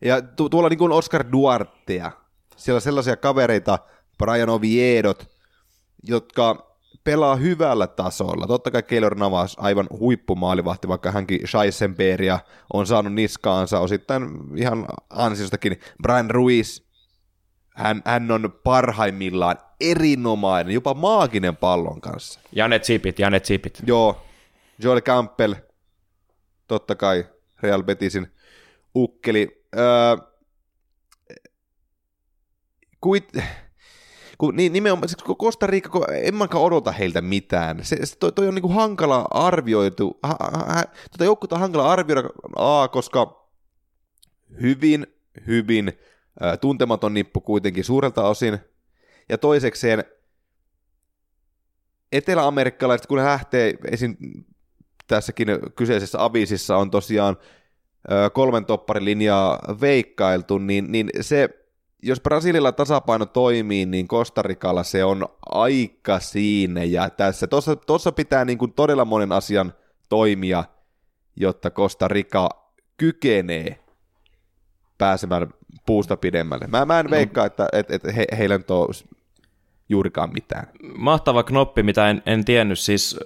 Ja tu- tuolla niin kuin Oscar Duartea, siellä on sellaisia kavereita, Brian Oviedot, jotka pelaa hyvällä tasolla. Totta kai Keylor Navas aivan huippumaalivahti, vaikka hänkin Scheissenbergia on saanut niskaansa osittain ihan ansiostakin. Brian Ruiz, hän, hän on parhaimmillaan erinomainen, jopa maaginen pallon kanssa. Janet Zipit, Janet Zipit. Joo, Joel Campbell, totta kai Real Betisin ukkeli. Kuit, kun, niin, nimenomaan, siis Costa Rica, kun en mäkään odota heiltä mitään. Se, se toi, toi on niinku hankala arvioitu, tota joukkuetta on hankala arvioida, A, koska hyvin, hyvin ö, tuntematon nippu kuitenkin suurelta osin, ja toisekseen eteläamerikkalaiset, kun he lähtee esim. tässäkin kyseisessä avisissa on tosiaan kolmen topparin linjaa veikkailtu, niin, niin se, jos Brasililla tasapaino toimii, niin Kostarikalla se on aika siinä ja tässä. Tuossa, tuossa pitää niin kuin todella monen asian toimia, jotta Costa Rica kykenee pääsemään puusta pidemmälle. Mä, mä en veikkaa, että, että, että he, heillä nyt on juurikaan mitään. Mahtava knoppi, mitä en, en tiennyt, siis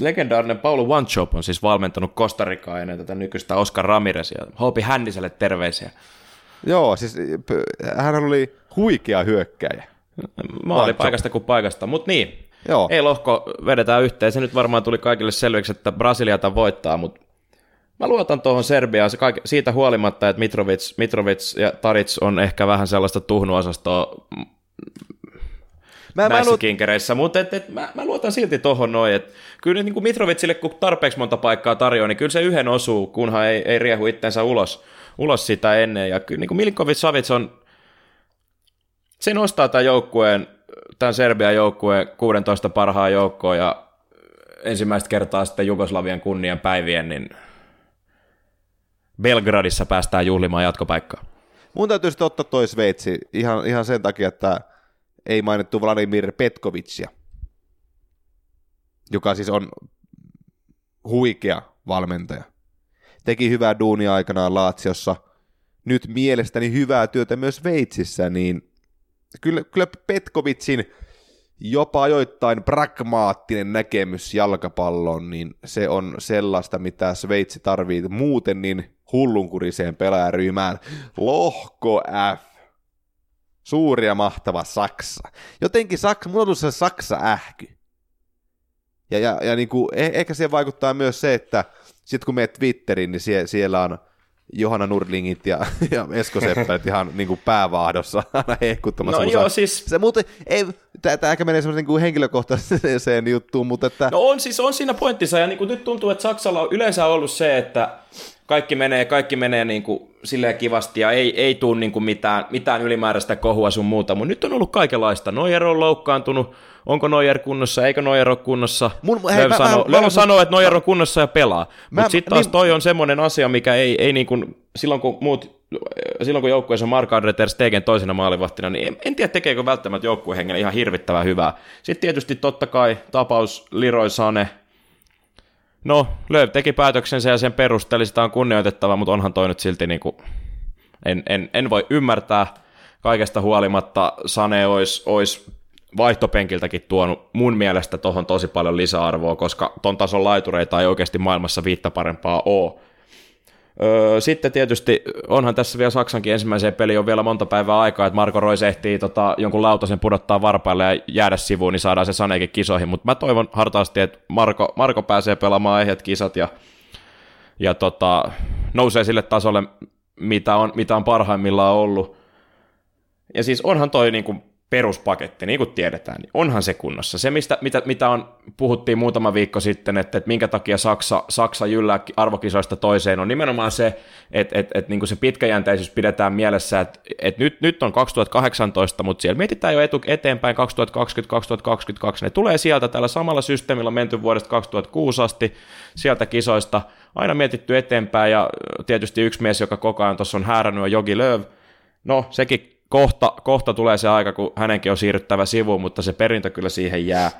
legendaarinen Paulo Wanchop on siis valmentanut Costa Ricaa ennen tätä nykyistä Oscar Ramirezia. Hopi Hänniselle terveisiä. Joo, siis hän oli huikea hyökkäjä. Maali paikasta kuin paikasta, mutta niin. Joo. Ei lohko vedetään yhteen. Se nyt varmaan tuli kaikille selväksi, että Brasiliata voittaa, mutta mä luotan tuohon Serbiaan se kaik- siitä huolimatta, että Mitrovic, Mitrovic ja Taric on ehkä vähän sellaista tuhnuosastoa Mä, mä näissä luot, kinkereissä, mutta et, et, mä, mä, luotan silti tohon noin, että kyllä niin kuin Mitrovicille, kun tarpeeksi monta paikkaa tarjoaa, niin kyllä se yhden osuu, kunhan ei, ei riehu itsensä ulos, ulos sitä ennen, ja kyllä niin kuin Milinkovic Savic on, se nostaa tämän joukkueen, tämän Serbian joukkueen 16 parhaan joukkoon, ja ensimmäistä kertaa sitten Jugoslavian kunnian päivien, niin Belgradissa päästään juhlimaan jatkopaikkaa. mun täytyy sitten ottaa toi Sveitsi ihan, ihan sen takia, että ei mainittu Vladimir Petkovicia, joka siis on huikea valmentaja. Teki hyvää duunia aikanaan Laatsiossa, nyt mielestäni hyvää työtä myös Sveitsissä, niin kyllä, kyllä Petkovitsin jopa ajoittain pragmaattinen näkemys jalkapalloon, niin se on sellaista, mitä Sveitsi tarvii muuten niin hullunkuriseen pelaajaryhmään. Lohko F. Suuri ja mahtava Saksa. Jotenkin Saksa, mulla on tullut se Saksa-ähky. Ja, ja, ja niin kuin, eh, ehkä siihen vaikuttaa myös se, että sitten kun menet Twitteriin, niin sie, siellä on Johanna Nurlingit ja, ja Esko Seppälät ihan niin kuin päävaahdossa aina hehkuttamassa. No musaa. joo, siis Se muuten, ei, tämä ehkä menee semmoisen niin henkilökohtaiseen juttuun, mutta että... No on siis on siinä pointtinsa, ja niin kuin nyt tuntuu, että Saksalla on yleensä ollut se, että kaikki menee, kaikki menee niin kuin silleen kivasti, ja ei, ei tule niin kuin mitään, mitään ylimääräistä kohua sun muuta, mutta nyt on ollut kaikenlaista. Neuer on loukkaantunut, onko Neuer kunnossa, eikö Neuer ole kunnossa. Mun- hei, mä- sanoo, mä- mä- sanoo, että Neuer on kunnossa ja pelaa, mutta sitten taas niin- toi on semmoinen asia, mikä ei, ei niin kuin, silloin kun muut silloin kun joukkueessa on Mark-André Ter Stegen toisena maalivahtina, niin en, en tiedä tekeekö välttämättä joukkuehengen ihan hirvittävän hyvää. Sitten tietysti totta kai tapaus Leroy Sane, No, Lööv teki päätöksensä ja sen perusteli, sitä on kunnioitettava, mutta onhan toi nyt silti niin kuin, en, en, en voi ymmärtää. Kaikesta huolimatta Sane olisi, olisi vaihtopenkiltäkin tuonut mun mielestä tuohon tosi paljon lisäarvoa, koska ton tason laitureita ei oikeasti maailmassa viittä parempaa ole. Öö, sitten tietysti onhan tässä vielä Saksankin ensimmäiseen peliin on vielä monta päivää aikaa, että Marko Rois ehtii tota, jonkun lautasen pudottaa varpaille ja jäädä sivuun, niin saadaan se Saneekin kisoihin, mutta mä toivon hartaasti, että Marko, Marko pääsee pelaamaan ehjät kisat ja, ja tota, nousee sille tasolle, mitä on, mitä on parhaimmillaan ollut. Ja siis onhan toi niin kuin peruspaketti, niin kuin tiedetään, niin onhan se kunnossa. Se, mistä, mitä, mitä on, puhuttiin muutama viikko sitten, että, että minkä takia Saksa, Saksa jyllää arvokisoista toiseen, on nimenomaan se, että, että, että niin se pitkäjänteisyys pidetään mielessä, että, että nyt, nyt on 2018, mutta siellä mietitään jo etu, eteenpäin 2020-2022, ne tulee sieltä tällä samalla systeemillä menty vuodesta 2006 asti, sieltä kisoista, aina mietitty eteenpäin, ja tietysti yksi mies, joka koko ajan tuossa on häärännyt, on Jogi Lööv, no sekin kohta, kohta tulee se aika, kun hänenkin on siirryttävä sivuun, mutta se perintö kyllä siihen jää.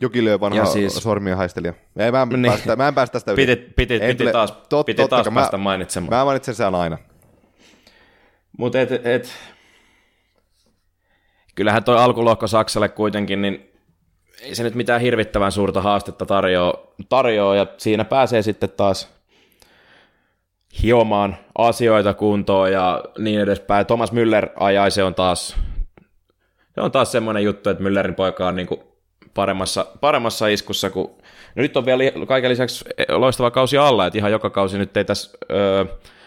Joki lyö vanha ja siis, sormien haistelija. Ei, mä, en niin, päästä, mä en päästä tästä yli. Piti, piti, piti tule, taas, tot, piti taas päästä mä, mainitsemaan. Mä mainitsen sen aina. Mutta et, et, kyllähän toi alkulohko Saksalle kuitenkin, niin ei se nyt mitään hirvittävän suurta haastetta tarjoa, tarjoa ja siinä pääsee sitten taas hiomaan asioita kuntoon ja niin edespäin. Thomas Müller ajai, se on taas, se on taas semmoinen juttu, että Müllerin poika on niin kuin paremmassa, paremmassa iskussa kuin, no nyt on vielä kaiken lisäksi loistava kausi alla, että ihan joka kausi nyt ei tässä, öö,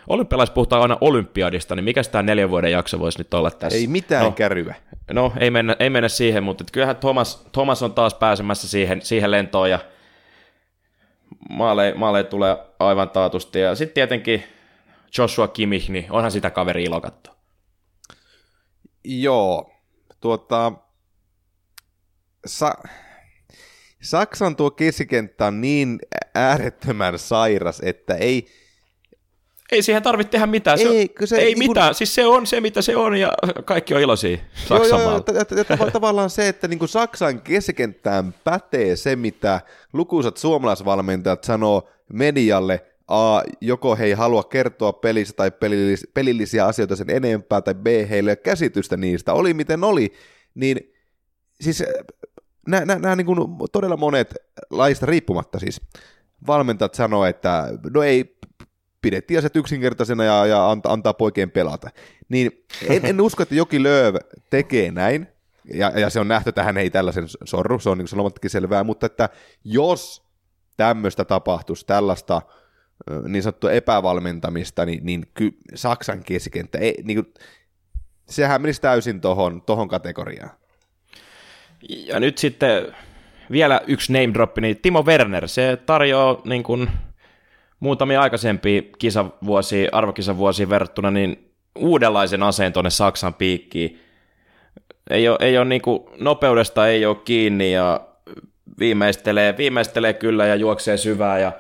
olympialais puhutaan aina olympiadista, niin mikä tämä neljän vuoden jakso voisi nyt olla tässä? Ei mitään no, kärryä. No, ei mennä, ei mennä siihen, mutta kyllähän Thomas, Thomas on taas pääsemässä siihen, siihen lentoon ja maaleja, maaleja tulee aivan taatusti. Ja sitten tietenkin Joshua Kimmich, niin onhan sitä kaveri ilo katsoa. Joo, tuota, Sa- Saksan tuo keskikenttä on niin äärettömän sairas, että ei, ei siihen tarvitse tehdä mitään. Se ei, se, ei niin mitään. Kun... Siis se on se, mitä se on, ja kaikki on iloisia Saksan joo, joo, tavallaan se, että niin kuin Saksan keskikenttään pätee se, mitä lukuisat suomalaisvalmentajat sanoo medialle, A, joko he ei halua kertoa pelistä tai pelillis, pelillisiä asioita sen enempää, tai B, heille ei ole käsitystä niistä, oli miten oli, niin siis nämä niin kuin todella monet laista riippumatta siis valmentajat sanoo, että no ei, pidettiin asiat yksinkertaisena ja, ja antaa, antaa poikien pelata. Niin en, en usko, että jokin Lööv tekee näin, ja, ja se on nähty, että hän ei tällaisen sorru, se on niin sanomattakin selvää, mutta että jos tämmöistä tapahtuisi, tällaista niin sanottua epävalmentamista, niin, niin ky, Saksan keskenttä, ei, niin kuin, sehän menisi täysin tohon, tohon kategoriaan. Ja nyt sitten vielä yksi name drop, niin Timo Werner, se tarjoaa niin kuin muutamia aikaisempia kisavuosia, arvokisavuosia verrattuna, niin uudenlaisen aseen tuonne Saksan piikkiin. Ei ole, ei ole niin kuin, nopeudesta ei ole kiinni ja viimeistelee, viimeistelee kyllä ja juoksee syvää ja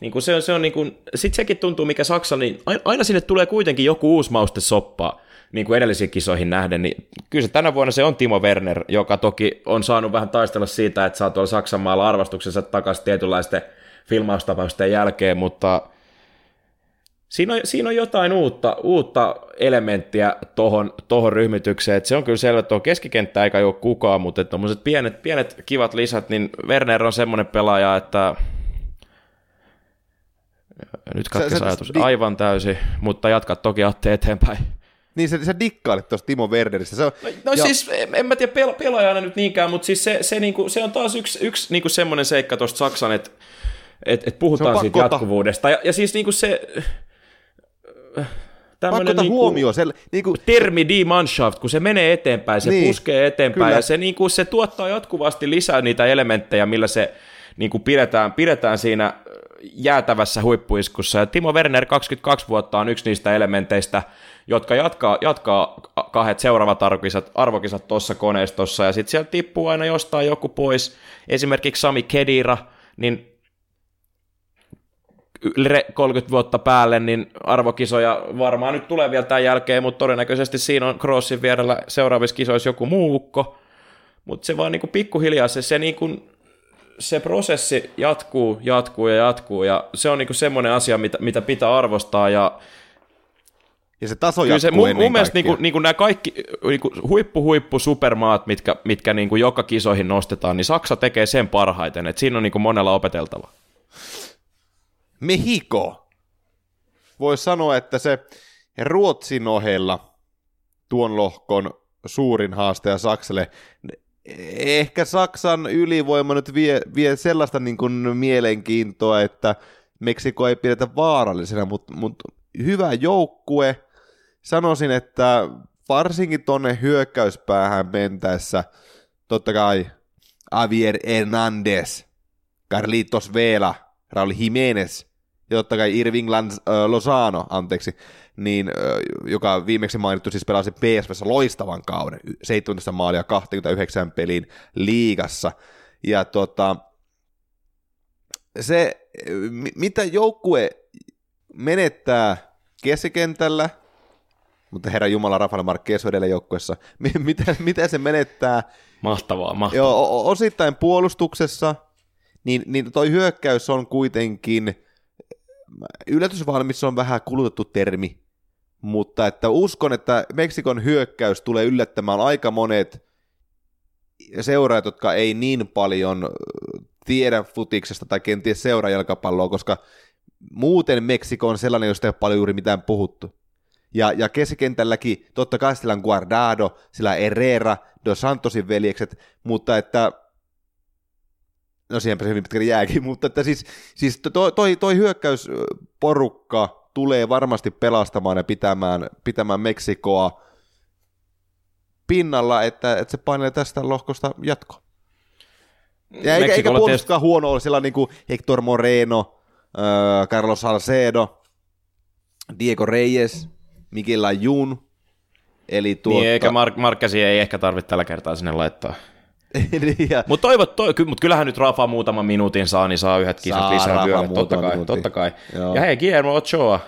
niin kuin se on, se on niin kuin, sit sekin tuntuu, mikä Saksa, niin aina sinne tulee kuitenkin joku uusi mauste soppaa, niin kuin edellisiin kisoihin nähden, niin kyllä se tänä vuonna se on Timo Werner, joka toki on saanut vähän taistella siitä, että saa tuolla Saksan maalla arvostuksensa takaisin tietynlaisten filmaustapausten jälkeen, mutta siinä on, siinä on jotain uutta, uutta elementtiä tuohon tohon ryhmitykseen, että se on kyllä selvä, että tuo keskikenttä eikä ole kukaan, mutta tuommoiset pienet, pienet kivat lisät, niin Werner on semmoinen pelaaja, että nyt katkesi ajatus di- aivan täysin, mutta jatka toki Atte eteenpäin. Niin sä, sä dikkailet tuosta Timo Werneristä. Se on, no, no ja... siis en, en mä tiedä pel- pelaajana nyt niinkään, mutta siis se, se, niinku, se on taas yksi, yksi niinku semmoinen seikka tuosta Saksan, että et, et puhutaan siitä jatkuvuudesta. Ja, ja siis niinku se... Pakko niinku, huomioon. Se, niinku, termi die Mannschaft, kun se menee eteenpäin, se niin, puskee eteenpäin kyllä. ja se, niinku, se tuottaa jatkuvasti lisää niitä elementtejä, millä se niinku, pidetään, pidetään siinä jäätävässä huippuiskussa. Ja Timo Werner 22 vuotta on yksi niistä elementeistä, jotka jatkaa, jatkaa kahdet seuraavat arvokisat, arvokisat tuossa koneistossa, ja sitten sieltä tippuu aina jostain joku pois. Esimerkiksi Sami Kedira, niin 30 vuotta päälle, niin arvokisoja varmaan nyt tulee vielä tämän jälkeen, mutta todennäköisesti siinä on Crossin vierellä seuraavissa kisoissa joku muukko, mutta se vaan niin kuin pikkuhiljaa se, se, niin kuin, se prosessi jatkuu, jatkuu ja jatkuu, ja se on niin kuin semmoinen asia, mitä, mitä pitää arvostaa, ja ja se taso Kyllä se, mun, mun mielestä niin kuin, niin kuin nämä kaikki niin kuin huippu, huippu, supermaat, mitkä, mitkä niin kuin joka kisoihin nostetaan, niin Saksa tekee sen parhaiten, että siinä on niin kuin monella opeteltava. Mexico. voisi sanoa, että se Ruotsin ohella tuon lohkon suurin haastaja Saksalle. Ehkä Saksan ylivoima nyt vie, vie sellaista niin kuin mielenkiintoa, että Meksiko ei pidetä vaarallisena, mutta, mutta hyvä joukkue. Sanoisin, että varsinkin tuonne hyökkäyspäähän mentäessä, totta kai Javier Hernandez, Carlitos Vela, Raul Jimenez ja totta kai Irving Lanz, äh, Lozano, anteeksi, niin, äh, joka viimeksi mainittu siis pelasi PSVssä loistavan kauden, 17 maalia 29 pelin liigassa. Ja tota, se, mitä joukkue menettää keskikentällä, mutta herra Jumala, Rafael Marquez on edelleen joukkueessa, mitä, mitä se menettää Mahtavaa, mahtavaa. Joo, osittain puolustuksessa, niin, niin toi hyökkäys on kuitenkin, yllätysvalmis on vähän kulutettu termi, mutta että uskon, että Meksikon hyökkäys tulee yllättämään aika monet seuraajat, jotka ei niin paljon tiedä futiksesta tai kenties seuraa jalkapalloa, koska muuten Meksiko on sellainen, josta ei ole paljon juuri mitään puhuttu. Ja, ja keskikentälläkin totta kai sillä on Guardado, sillä Herrera, Dos Santosin veljekset, mutta että no siihenpä se hyvin pitkälle jääkin, mutta että siis, siis toi, toi, toi hyökkäysporukka tulee varmasti pelastamaan ja pitämään, pitämään Meksikoa pinnalla, että, että se painelee tästä lohkosta jatko. Ja eikä, eikä tietysti... huono ole, siellä on niin kuin Hector Moreno, äh, Carlos Salcedo, Diego Reyes, Miguel Ayun, Eli tuota... Niin, eikä Mar- Markkasi ei ehkä tarvitse tällä kertaa sinne laittaa. Niin, mutta toivot, toi, ky, mut kyllähän nyt Rafa muutaman minuutin saa, niin saa yhdet kisat lisää vyölle, totta kai, totta kai. Joo. Ja hei, Guillermo Ochoa,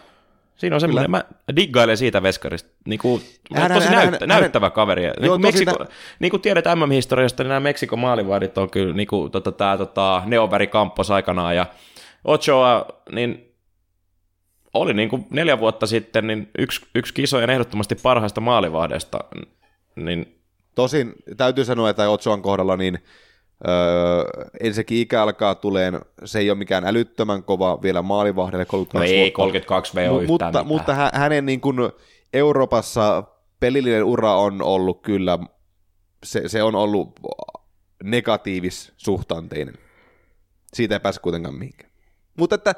siinä on semmoinen, mä diggailen siitä veskarista, niin kuin, hän, tosi hän, näyttä, hän, näyttävä hän, kaveri. Niin joo, kuin, Meksiko, sitä... niin kuin tiedät MM-historiasta, niin nämä Meksikon maalivahdit on kyllä niin kuin, tota, tämä tota, Neoväri Kamppos aikanaan, ja Ochoa, niin oli niin kuin neljä vuotta sitten niin yksi, yksi kisojen ehdottomasti parhaista maalivahdeista. Niin... Tosin täytyy sanoa, että Otsoan kohdalla niin Öö, ensinnäkin ikä alkaa tuleen, se ei ole mikään älyttömän kova vielä maalivahdelle, 32 no ei, 32 V on mutta, mitään. mutta hänen niin kuin Euroopassa pelillinen ura on ollut kyllä, se, se on ollut negatiivis suhtanteinen. Siitä ei pääse kuitenkaan mihinkään. Mutta että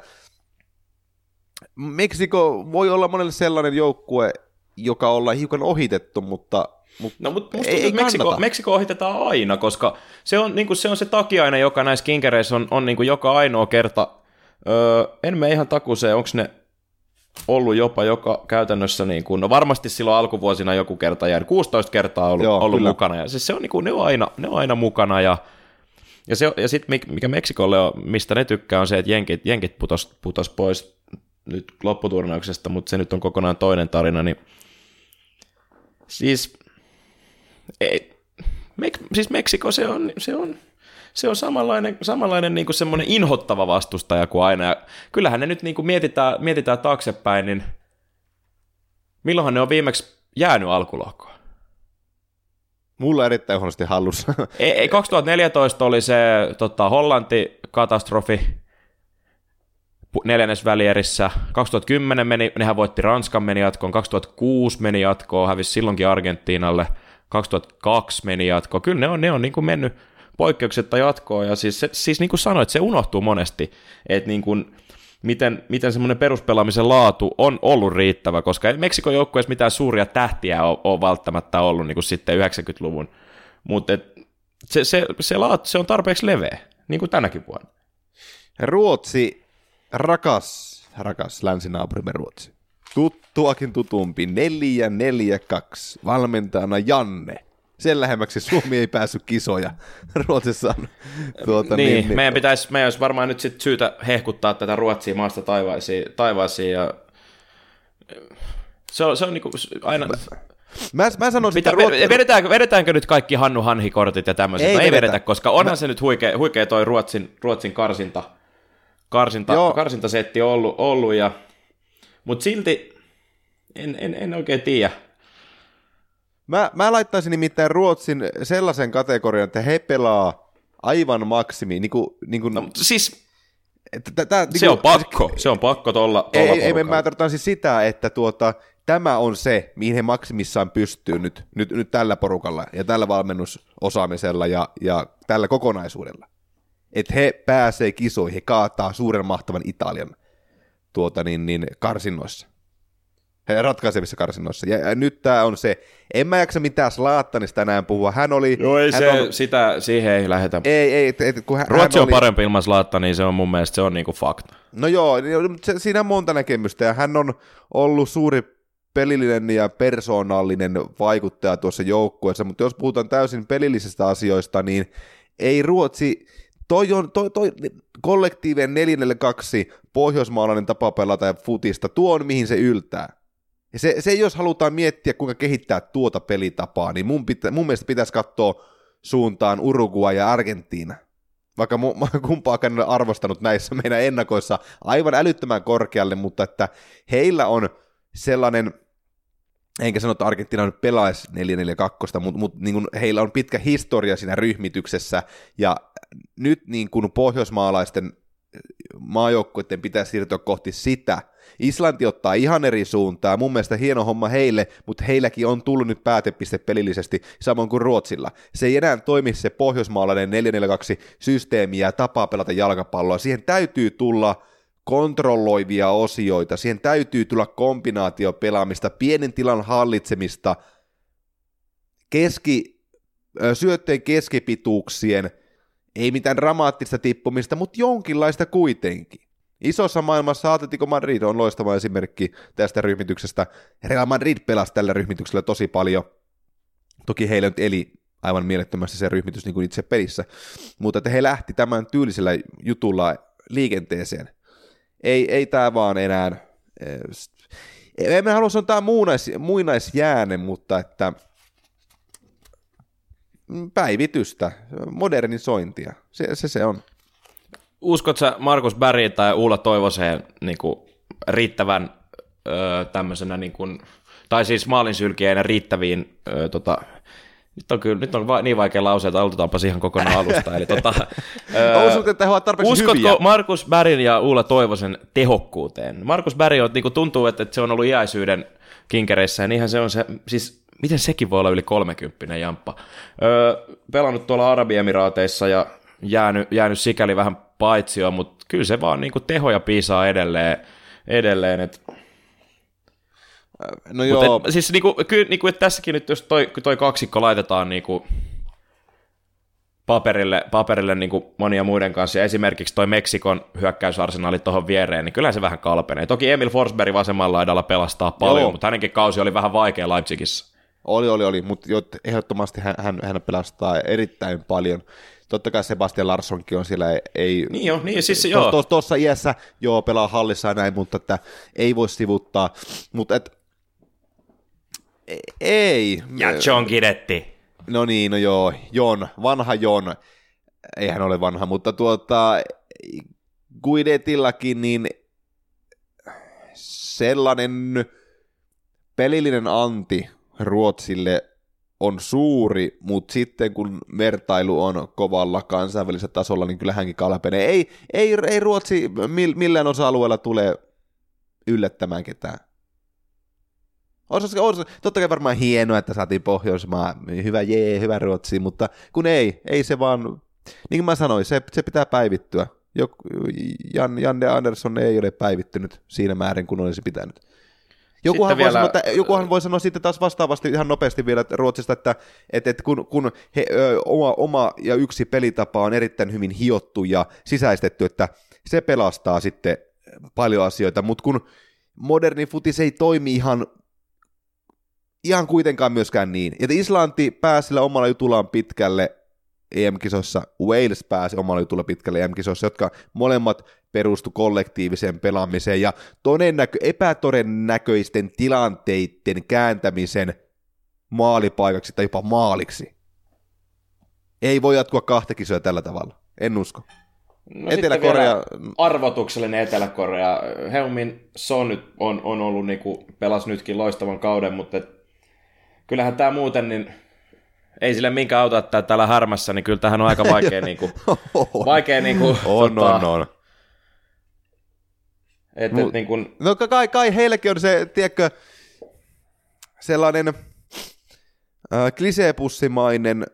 Meksiko voi olla monelle sellainen joukkue, joka ollaan hiukan ohitettu, mutta mutta no, mutta musta ei, ei Meksiko, Meksiko ohitetaan aina, koska se on, niin kuin, se on se takiainen, joka näissä kinkereissä on, on niin kuin joka ainoa kerta. Öö, en me ihan takuseen, onko ne ollut jopa joka käytännössä, niin kuin, no varmasti silloin alkuvuosina joku kerta jäänyt, 16 kertaa ollut, Joo, ollut mukana, ja siis se on, niin kuin, ne, on aina, ne on aina mukana, ja, ja, se, ja sitten mikä Meksikolle on, mistä ne tykkää, on se, että jenkit, jenkit putos, putos pois nyt lopputurnauksesta, mutta se nyt on kokonaan toinen tarina, niin siis, ei, Mek, siis Meksiko se on, se on, se on samanlainen, samanlainen niin kuin semmoinen inhottava vastustaja kuin aina. Ja kyllähän ne nyt niin kuin mietitään, mietitään taaksepäin, niin milloinhan ne on viimeksi jäänyt alkulohkoon? Mulla erittäin huonosti hallussa. Ei, 2014 oli se tota, Hollanti-katastrofi, neljännesvälierissä. 2010 meni, nehän voitti Ranskan meni jatkoon, 2006 meni jatkoon, hävisi silloinkin Argentiinalle, 2002 meni jatkoon. Kyllä ne on, ne on niin kuin mennyt poikkeuksetta jatkoon, ja siis, se, siis niin kuin sanoit, se unohtuu monesti, että niin kuin, miten, miten semmoinen peruspelaamisen laatu on ollut riittävä, koska Meksikon joukkueessa mitään suuria tähtiä ole, ole välttämättä ollut niin kuin sitten 90-luvun, mutta se, se, se, laatu, se on tarpeeksi leveä, niin kuin tänäkin vuonna. Ruotsi rakas, rakas länsinaapurimme Ruotsi. Tuttuakin tutumpi 442 valmentajana Janne. Sen lähemmäksi Suomi ei päässyt kisoja. Ruotsissa on. Tuota, niin, niin, niin, meidän pitäisi, meidän olisi varmaan nyt sit syytä hehkuttaa tätä Ruotsia maasta taivaisiin, taivaisiin ja se on, se on niinku aina... Mä, mä sanoisin, Mitä, että Ruotsi... vedetäänkö, vedetäänkö nyt kaikki Hannu Hanhi-kortit ja tämmöiset? Ei, no, ei vedetä, koska onhan mä... se nyt huikea, huikea toi Ruotsin, Ruotsin karsinta karsinta, karsintasetti ollut, ollut ja, mutta silti en, en, en oikein tiedä. Mä, mä laittaisin nimittäin Ruotsin sellaisen kategorian, että he pelaa aivan maksimi. Niin kuin, niin kuin... No, siis Että tää, se on pakko, se on pakko tuolla Ei, ei, ei mä tarkoitan siis sitä, että tuota, tämä on se, mihin he maksimissaan pystyy nyt, nyt, nyt tällä porukalla ja tällä valmennusosaamisella ja, ja tällä kokonaisuudella. Että he pääsee kisoihin, he kaataa suuren mahtavan Italian tuota, niin, niin, karsinnoissa. Ratkaisevissa karsinnoissa. Ja, ja nyt tämä on se, en mä jaksa mitään Slaattanista enää puhua. Hän oli... Joo, ei hän se, on, sitä, siihen ei lähetä. ei, ei, et, et, kun hän, Ruotsi hän on oli, parempi ilman Slaatta, niin se on mun mielestä se on niinku fakta. No joo, se, siinä on monta näkemystä ja hän on ollut suuri pelillinen ja persoonallinen vaikuttaja tuossa joukkueessa, mutta jos puhutaan täysin pelillisistä asioista, niin ei Ruotsi, toi on toi, toi kollektiivinen 442 pohjoismaalainen tapa pelata futista, tuo on mihin se yltää. Ja se, se, jos halutaan miettiä, kuinka kehittää tuota pelitapaa, niin mun, pitä, mun mielestä pitäisi katsoa suuntaan Uruguay ja Argentiina. Vaikka mu, mä kumpaakaan en arvostanut näissä meidän ennakoissa aivan älyttömän korkealle, mutta että heillä on sellainen, enkä sano, että Argentiina nyt pelaisi 442, mutta, mutta niin heillä on pitkä historia siinä ryhmityksessä, ja nyt niin kuin pohjoismaalaisten maajoukkuiden pitää siirtyä kohti sitä. Islanti ottaa ihan eri suuntaa, mun mielestä hieno homma heille, mutta heilläkin on tullut nyt päätepiste pelillisesti, samoin kuin Ruotsilla. Se ei enää toimi se pohjoismaalainen 442 systeemi ja tapa pelata jalkapalloa, siihen täytyy tulla kontrolloivia osioita, siihen täytyy tulla kombinaatiopelaamista, pienen tilan hallitsemista, keski, syötteen keskipituuksien, ei mitään dramaattista tippumista, mutta jonkinlaista kuitenkin. Isossa maailmassa Atletico Madrid on loistava esimerkki tästä ryhmityksestä. Real Madrid pelasi tällä ryhmityksellä tosi paljon. Toki heillä nyt eli aivan mielettömästi se ryhmitys niin kuin itse pelissä, mutta että he lähti tämän tyylisellä jutulla liikenteeseen. Ei, ei tämä vaan enää, en halua sanoa tämä muinaisjääne, mutta että päivitystä, modernisointia, se se, se on. Uskot sä Markus Berg tai Ulla Toivoseen niin kuin, riittävän öö, tämmöisenä, niin kuin, tai siis maalinsylkiäinen riittäviin öö, tota, nyt on kyllä nyt on va- niin vaikea lause, että aloitetaanpa ihan kokonaan alusta. Eli tota, öö, Uskotko, että he ovat tarpeeksi uskotko hyviä? Markus Bergin ja Ulla Toivosen tehokkuuteen? Markus on, niin kuin tuntuu, että, että se on ollut iäisyyden kinkereissä, ja niinhän se on se, siis miten sekin voi olla yli 30 jamppa. Öö, pelannut tuolla Arabiemiraateissa ja jäänyt, jäänyt sikäli vähän paitsioon, mutta kyllä se vaan niin kuin tehoja piisaa edelleen, edelleen että No joo, Mut et, siis niinku, kyllä niinku, että tässäkin nyt, jos toi, toi kaksikko laitetaan niinku paperille, paperille niinku monia muiden kanssa, ja esimerkiksi toi Meksikon hyökkäysarsenaali tuohon viereen, niin kyllä se vähän kalpenee. Toki Emil Forsberg vasemmalla laidalla pelastaa paljon, Joo. mutta hänenkin kausi oli vähän vaikea Leipzigissä. Oli, oli, oli, mutta ehdottomasti hän, hän, hän pelastaa erittäin paljon. Totta kai Sebastian Larssonkin on siellä, ei... Niin jo, niin siis Tuossa joo. tos, tos, iässä, joo, pelaa hallissa ja näin, mutta että ei voi sivuttaa. Mutta et, e- ei. Ja John Gidetti. No niin, no joo, Jon, vanha Jon. Ei hän ole vanha, mutta tuota, Guidetillakin niin sellainen pelillinen anti Ruotsille on suuri, mutta sitten kun vertailu on kovalla kansainvälisellä tasolla, niin kyllä hänkin kalpenee. Ei, ei, ei Ruotsi mill- millään osa-alueella tule yllättämään ketään. Olisi, olisi, totta kai varmaan hienoa, että saatiin Pohjoismaa, hyvä jee, hyvä Ruotsi, mutta kun ei, ei se vaan, niin kuin mä sanoin, se, se pitää päivittyä. Jok, Jan, Janne Andersson ei ole päivittynyt siinä määrin, kun olisi pitänyt. Jokuhan voi, vielä- sanoa, että, jokuhan voi sanoa sitten taas vastaavasti ihan nopeasti vielä että Ruotsista, että, että, että kun, kun he, ö, oma, oma ja yksi pelitapa on erittäin hyvin hiottu ja sisäistetty, että se pelastaa sitten paljon asioita, mutta kun moderni futis ei toimi ihan ihan kuitenkaan myöskään niin. Ja Islanti pääsi sillä omalla jutullaan pitkälle EM-kisossa, Wales pääsi omalla jutulla pitkälle EM-kisossa, jotka molemmat perustu kollektiiviseen pelaamiseen ja todennäkö- epätodennäköisten tilanteiden kääntämisen maalipaikaksi tai jopa maaliksi. Ei voi jatkua kahta kisoja tällä tavalla. En usko. No Etelä-Korea- Arvotuksellinen Etelä-Korea. Heumin Son nyt on, on ollut, niinku, pelas nytkin loistavan kauden, mutta et, kyllähän tämä muuten, niin ei sille minkä auta, että täällä härmässä, niin kyllä tähän on aika vaikea, niinku, vaikea niinku, On, tota, on, on. Et, Mut- et, niin kun, No kai, kai heilläkin on se, tiedätkö, sellainen äh, kliseepussimainen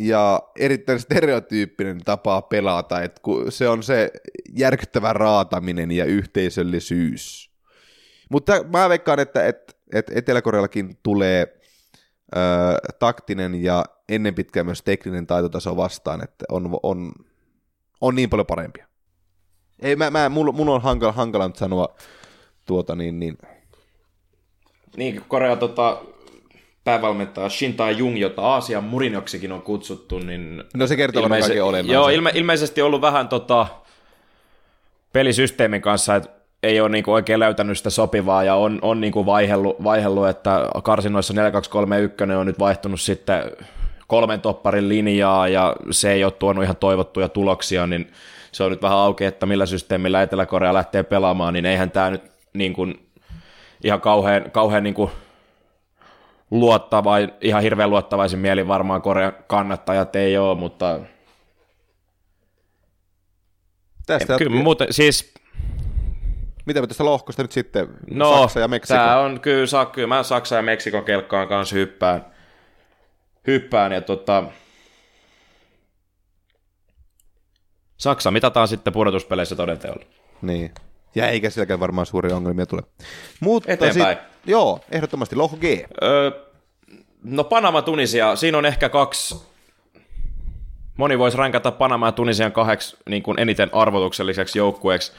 ja erittäin stereotyyppinen tapa pelata, että kun se on se järkyttävä raataminen ja yhteisöllisyys. Mutta mä veikkaan, että, että, että Etelä-Koreallakin tulee ö, taktinen ja ennen pitkään myös tekninen taitotaso vastaan, että on, on, on niin paljon parempia. Ei, mä, mä, mulla, mulla on hankala, hankala nyt sanoa tuota niin, niin niin Korea tota, päävalmentaja Shintai Jung, jota Aasian Murinjoksikin on kutsuttu, niin... No se kertoo varmaan kaiken. Joo, ilme, ilmeisesti ollut vähän tota, pelisysteemin kanssa, että ei ole niinku oikein löytänyt sitä sopivaa ja on, on niinku vaihellut, vaihellut, että karsinoissa 4-2-3-1 on nyt vaihtunut sitten kolmen topparin linjaa ja se ei ole tuonut ihan toivottuja tuloksia, niin se on nyt vähän auki, että millä systeemillä Etelä-Korea lähtee pelaamaan, niin eihän tämä nyt niin kuin ihan kauhean, kauhean niin kuin luottava, ihan hirveän luottavaisin mielin varmaan Korean kannattajat ei ole, mutta tästä, kyllä muuten, siis mitä me tästä lohkosta nyt sitten, no, Saksa ja Meksiko? Tämä on kyllä, sa, kyllä mä Saksa ja Meksikon kelkkaan kanssa hyppään, hyppään ja tota, Saksa mitataan sitten pudotuspeleissä todenteolla. Niin. Ja eikä sielläkään varmaan suuria ongelmia tule. Mutta Eteenpäin. Sit, joo, ehdottomasti lohko G. Öö, no Panama Tunisia, siinä on ehkä kaksi, moni voisi rankata Panama ja Tunisian kahdeksi niin kuin eniten arvotukselliseksi joukkueeksi.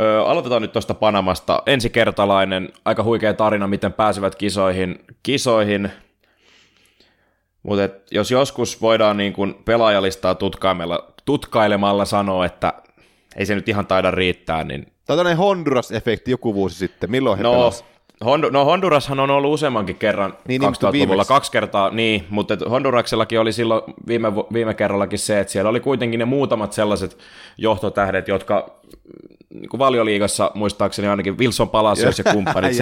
Öö, aloitetaan nyt tuosta Panamasta. Ensikertalainen, aika huikea tarina, miten pääsevät kisoihin. kisoihin. Mutta jos joskus voidaan niin kuin pelaajalistaa tutkailemalla, tutkailemalla sanoa, että ei se nyt ihan taida riittää, niin Tämä on Honduras-efekti joku vuosi sitten. Milloin he No? Hond- no Hondurashan on ollut useammankin kerran Niin, niin, niin, mutta 2000-luvulla, viimeksi. kaksi kertaa, niin, mutta Honduraksellakin oli silloin viime, viime kerrallakin se, että siellä oli kuitenkin ne muutamat sellaiset johtotähdet, jotka niin kuin valioliigassa muistaakseni ainakin Wilson Palacios ja kumppanit,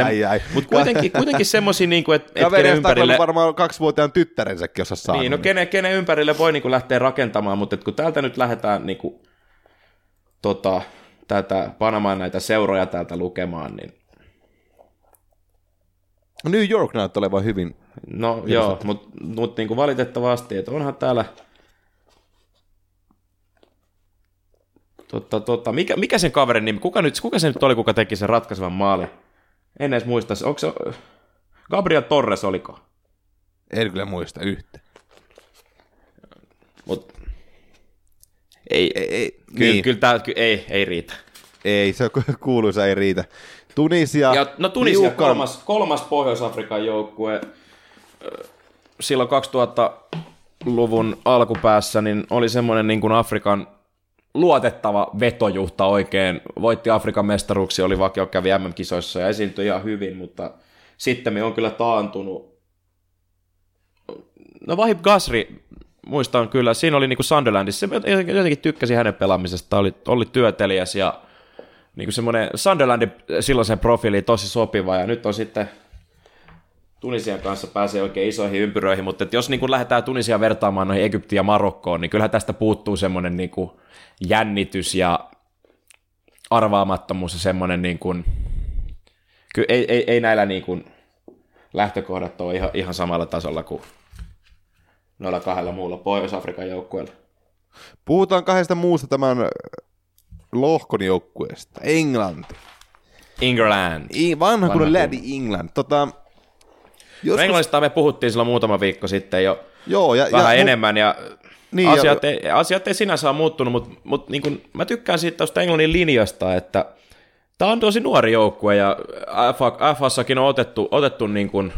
mutta kuitenkin, kuitenkin semmoisia, niin kuin, että et kenen ympärille... varmaan kaksivuotiaan tyttärensäkin osas saanut. niin, no kenen, kenen ympärille voi niin kuin lähteä rakentamaan, mutta kun täältä nyt lähdetään niin kuin, tota, tätä Panamaan näitä seuroja täältä lukemaan, niin New York näyttää olevan hyvin. No joo, mutta mut niinku valitettavasti, että onhan täällä... Totta, totta. Mikä, mikä sen kaverin nimi? Kuka, nyt, kuka se nyt oli, kuka teki sen ratkaisevan maalin? En edes muista. Onko se... Gabriel Torres oliko? En kyllä muista yhtä. Mut... Ei, Ei, ei, kyllä, niin. kyllä tää, ei, ei riitä. ei, se kuuluisa ei riitä. Tunisia. Ja, no Tunisia, liukan- kolmas, kolmas Pohjois-Afrikan joukkue. Silloin 2000-luvun alkupäässä niin oli semmoinen niin kuin Afrikan luotettava vetojuhta oikein. Voitti Afrikan mestaruuksia, oli vakio, kävi MM-kisoissa ja esiintyi ihan hyvin, mutta sitten me on kyllä taantunut. No Vahib Gasri, muistan kyllä, siinä oli niin kuin Sunderlandissa, jotenkin tykkäsi hänen pelaamisesta, oli, oli työtelijäs ja niin kuin semmoinen Sunderlandin silloisen profiili tosi sopiva, ja nyt on sitten Tunisian kanssa pääsee oikein isoihin ympyröihin, mutta että jos niin kuin lähdetään Tunisia vertaamaan noihin Egyptiin ja Marokkoon, niin kyllähän tästä puuttuu semmoinen niin kuin jännitys ja arvaamattomuus ja semmoinen niin kuin, kyllä ei, ei, ei näillä niin kuin lähtökohdat ole ihan, ihan samalla tasolla kuin noilla kahdella muulla Pohjois-Afrikan joukkueella. Puhutaan kahdesta muusta tämän lohkon joukkueesta. Englanti. England. I, vanha kuin Lady England. Tota, No joskus, Englannista me puhuttiin silloin muutama viikko sitten jo joo, ja, vähän ja, enemmän ja, Niin, niin, ja- asiat, ei, asiat ei sinänsä ole muuttunut, mutta, mutta niin kuin, mä tykkään siitä tuosta Englannin linjasta, että tämä on tosi nuori joukkue ja FA, FAssakin on otettu, otettu niin kuin,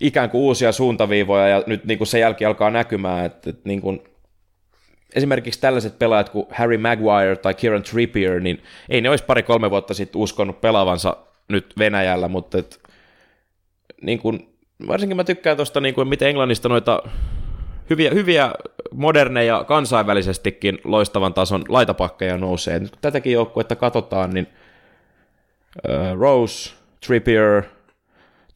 ikään kuin uusia suuntaviivoja ja nyt niin kuin se jälki alkaa näkymään, että, että niin kuin, esimerkiksi tällaiset pelaajat kuin Harry Maguire tai Kieran Trippier, niin ei ne olisi pari-kolme vuotta sitten uskonut pelaavansa nyt Venäjällä, mutta et, niin kuin, varsinkin mä tykkään tuosta, niin miten Englannista noita hyviä, hyviä moderneja kansainvälisestikin loistavan tason laitapakkeja nousee. Nyt kun tätäkin joukkuetta katsotaan, niin uh, Rose, Trippier,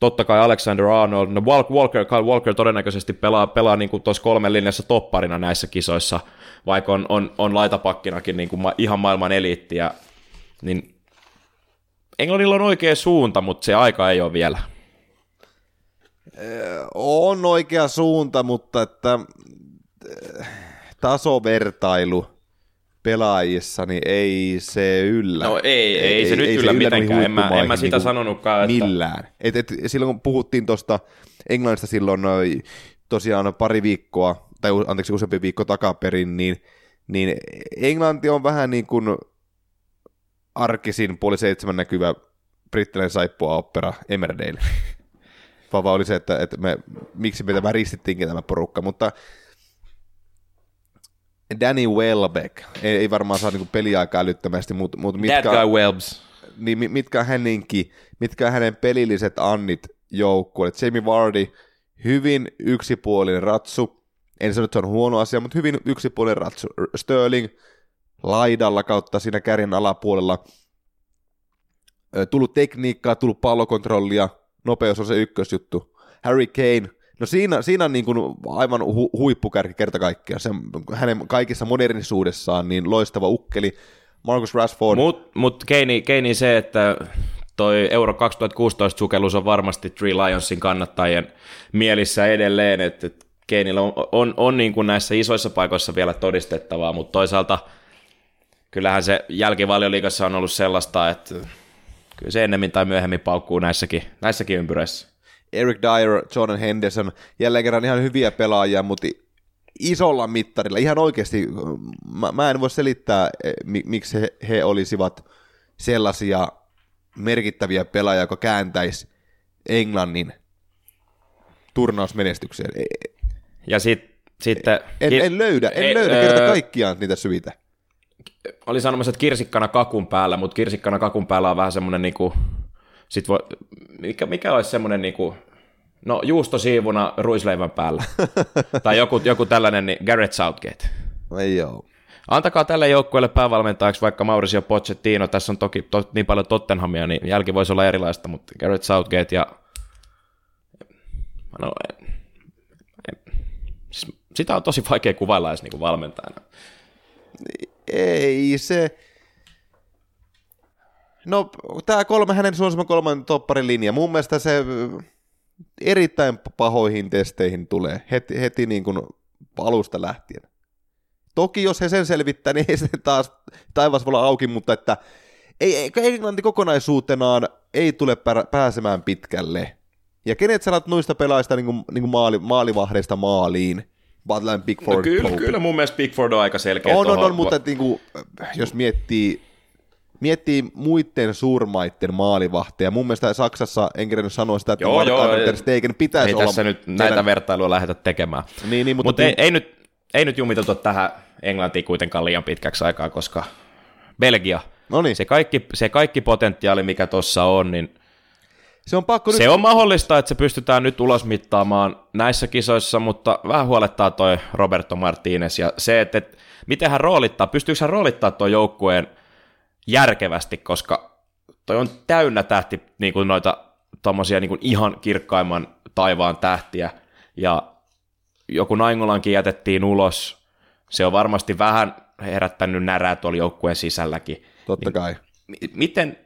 totta kai Alexander Arnold, no Wal- Walker, Kyle Walker todennäköisesti pelaa, pelaa niin tuossa kolmen linjassa topparina näissä kisoissa, vaikka on, on, on laitapakkinakin niin kuin ihan maailman eliittiä, niin Englannilla on oikea suunta, mutta se aika ei ole vielä. On oikea suunta, mutta että tasovertailu pelaajissa, niin ei se yllä. No ei, ei, ei se nyt ei yllä, se yllä mitenkään, en mä, en mä sitä niin sanonutkaan. Että... Millään. Et, et, silloin kun puhuttiin tuosta Englannista silloin tosiaan pari viikkoa, tai anteeksi useampi viikko takaperin, niin, niin Englanti on vähän niin kuin arkisin puoli seitsemän näkyvä brittiläinen saippua opera Emmerdale. Vava oli se, että, että me, miksi meitä väristittiinkin tämä porukka, mutta Danny Welbeck, ei, ei varmaan saa niinku peliaikaa älyttömästi, mutta mut mitkä, That guy Welbs. Niin, mitkä, hänenkin, mitkä hänen pelilliset annit joukkueelle. Jamie Vardy, hyvin yksipuolinen ratsu, en sano, että se on huono asia, mutta hyvin yksipuolinen ratsu. Sterling laidalla kautta siinä kärjen alapuolella. Tullut tekniikkaa, tullut pallokontrollia, nopeus on se ykkösjuttu. Harry Kane, no siinä, siinä on niin kuin aivan hu, huippukärki kerta kaikkiaan. Se, hänen kaikissa modernisuudessaan niin loistava ukkeli. Marcus Rashford. Mutta mut Keini, Keini se, että toi Euro 2016 sukellus on varmasti Three Lionsin kannattajien mielissä edelleen, että Keinillä on, on, on niin kuin näissä isoissa paikoissa vielä todistettavaa, mutta toisaalta kyllähän se jälkivalioliikassa on ollut sellaista, että kyllä se ennemmin tai myöhemmin paukkuu näissäkin, näissäkin ympyröissä. Eric Dyer, Jordan Henderson, jälleen kerran ihan hyviä pelaajia, mutta isolla mittarilla, ihan oikeasti, mä, mä en voi selittää, eh, miksi he, he olisivat sellaisia merkittäviä pelaajia, joka kääntäisi Englannin turnausmenestykseen. Ja sit, sitten... En, en löydä, en ei, löydä kerta kaikkiaan niitä syitä. Oli sanomassa, että kirsikkana kakun päällä, mutta kirsikkana kakun päällä on vähän semmoinen niinku, sit voi, mikä, mikä olisi semmoinen niinku, no juustosiivuna ruisleivän päällä. tai joku, joku tällainen, niin Garrett Southgate. Ei joo. Antakaa tälle joukkueelle päävalmentajaksi vaikka Mauricio Pochettino, tässä on toki to, niin paljon Tottenhamia, niin jälki voisi olla erilaista, mutta Garrett Southgate ja no, en, en, siis sitä on tosi vaikea kuvailla edes niin valmentajana. Ei se, No, tämä kolme, hänen suosima kolman topparin linja, mun mielestä se erittäin pahoihin testeihin tulee heti, heti niin kuin alusta lähtien. Toki jos he sen selvittää, niin ei se taas taivas voi olla auki, mutta että ei, ei, Englanti kokonaisuutenaan ei tule pääsemään pitkälle. Ja kenet sanat noista pelaajista niin kuin, niin kuin maali, maalivahdeista maaliin? Butland, Bigford, no kyllä, kyllä mun mielestä Bigford on aika selkeä. On, on, on, mutta niin kuin, jos miettii miettii muiden suurmaiden maalivahteja. Mun mielestä Saksassa, en kerännyt sanoa sitä, että joo, joo, Ter Stegen pitäisi ei olla... tässä nyt näitä teidän... vertailuja lähdetä tekemään. Niin, niin, mutta Mut ei, ei, nyt, ei nyt jumiteltu tähän Englantiin kuitenkaan liian pitkäksi aikaa, koska Belgia, Noniin. se kaikki, se kaikki potentiaali, mikä tuossa on, niin se on, pakko se nyt... on mahdollista, että se pystytään nyt ulosmittaamaan näissä kisoissa, mutta vähän huolettaa toi Roberto Martinez ja se, että, että miten hän roolittaa, pystyykö hän roolittaa tuon joukkueen järkevästi, koska toi on täynnä tähti, niin kuin noita tommosia niin kuin ihan kirkkaimman taivaan tähtiä, ja joku Naingolankin jätettiin ulos, se on varmasti vähän herättänyt närää tuolla joukkueen sisälläkin. Totta kai. Niin, miten,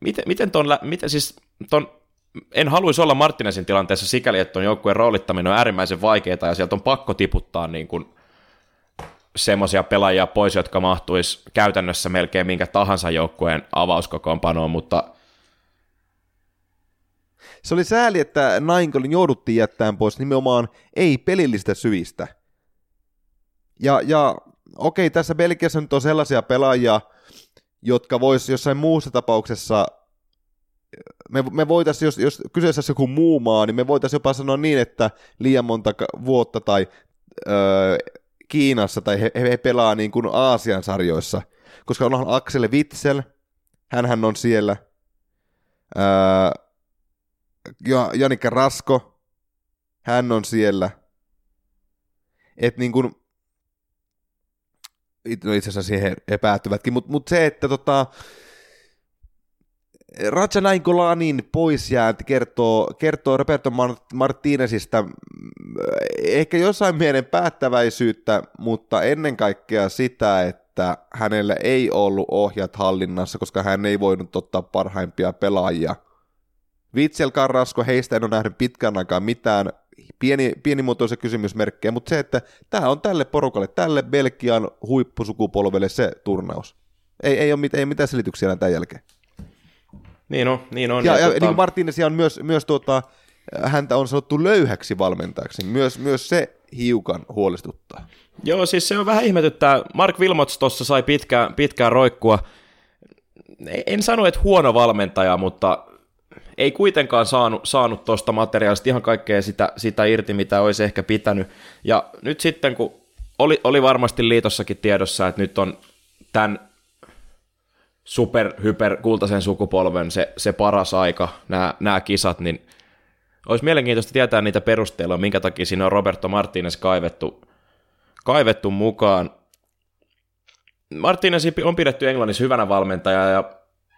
miten, miten ton, miten siis ton, en haluaisi olla Martinesin tilanteessa sikäli, että ton joukkueen roolittaminen on äärimmäisen vaikeaa ja sieltä on pakko tiputtaa niin kuin semmoisia pelaajia pois, jotka mahtuisi käytännössä melkein minkä tahansa joukkueen avauskokoonpanoon, mutta se oli sääli, että Nainkolin jouduttiin jättämään pois nimenomaan ei-pelillistä syistä. Ja, ja okei, tässä Belgiassa nyt on sellaisia pelaajia, jotka vois jossain muussa tapauksessa, me, me voitaisiin, jos, jos kyseessä olisi joku muu maa, niin me voitaisiin jopa sanoa niin, että liian monta vuotta tai öö, Kiinassa tai he, he pelaa niin kuin Aasian sarjoissa, koska onhan Axel Witzel, hän on siellä, ää, Janikka Rasko, hän on siellä, että niin kuin, no itse asiassa siihen he päättyvätkin, mutta mut se, että tota, Raja Naingolanin poisjäänti kertoo, kertoo Roberto Martinezista mm, ehkä jossain mielen päättäväisyyttä, mutta ennen kaikkea sitä, että että hänellä ei ollut ohjat hallinnassa, koska hän ei voinut ottaa parhaimpia pelaajia. Vitsel Carrasco, heistä en ole nähnyt pitkän aikaa mitään pieni, pienimuotoisia kysymysmerkkejä, mutta se, että tämä on tälle porukalle, tälle Belgian huippusukupolvelle se turnaus. Ei, ei, ole, mit, ei ole mitään selityksiä tämän jälkeen. Niin on, niin on. Ja, ja, ja tota... niin kuin on myös, myös tuota, häntä on sanottu löyhäksi valmentajaksi. Myös, myös se hiukan huolestuttaa. Joo, siis se on vähän ihmetyttää. Mark Wilmots tuossa sai pitkään, pitkään roikkua. En sano, että huono valmentaja, mutta ei kuitenkaan saanut, saanut tuosta materiaalista ihan kaikkea sitä, sitä irti, mitä olisi ehkä pitänyt. Ja nyt sitten, kun oli, oli varmasti liitossakin tiedossa, että nyt on tämän super, hyper, kultaisen sukupolven se, se paras aika, nämä, nämä kisat, niin olisi mielenkiintoista tietää niitä perusteella, minkä takia siinä on Roberto Martinez kaivettu, kaivettu mukaan. Martinez on pidetty Englannissa hyvänä valmentaja ja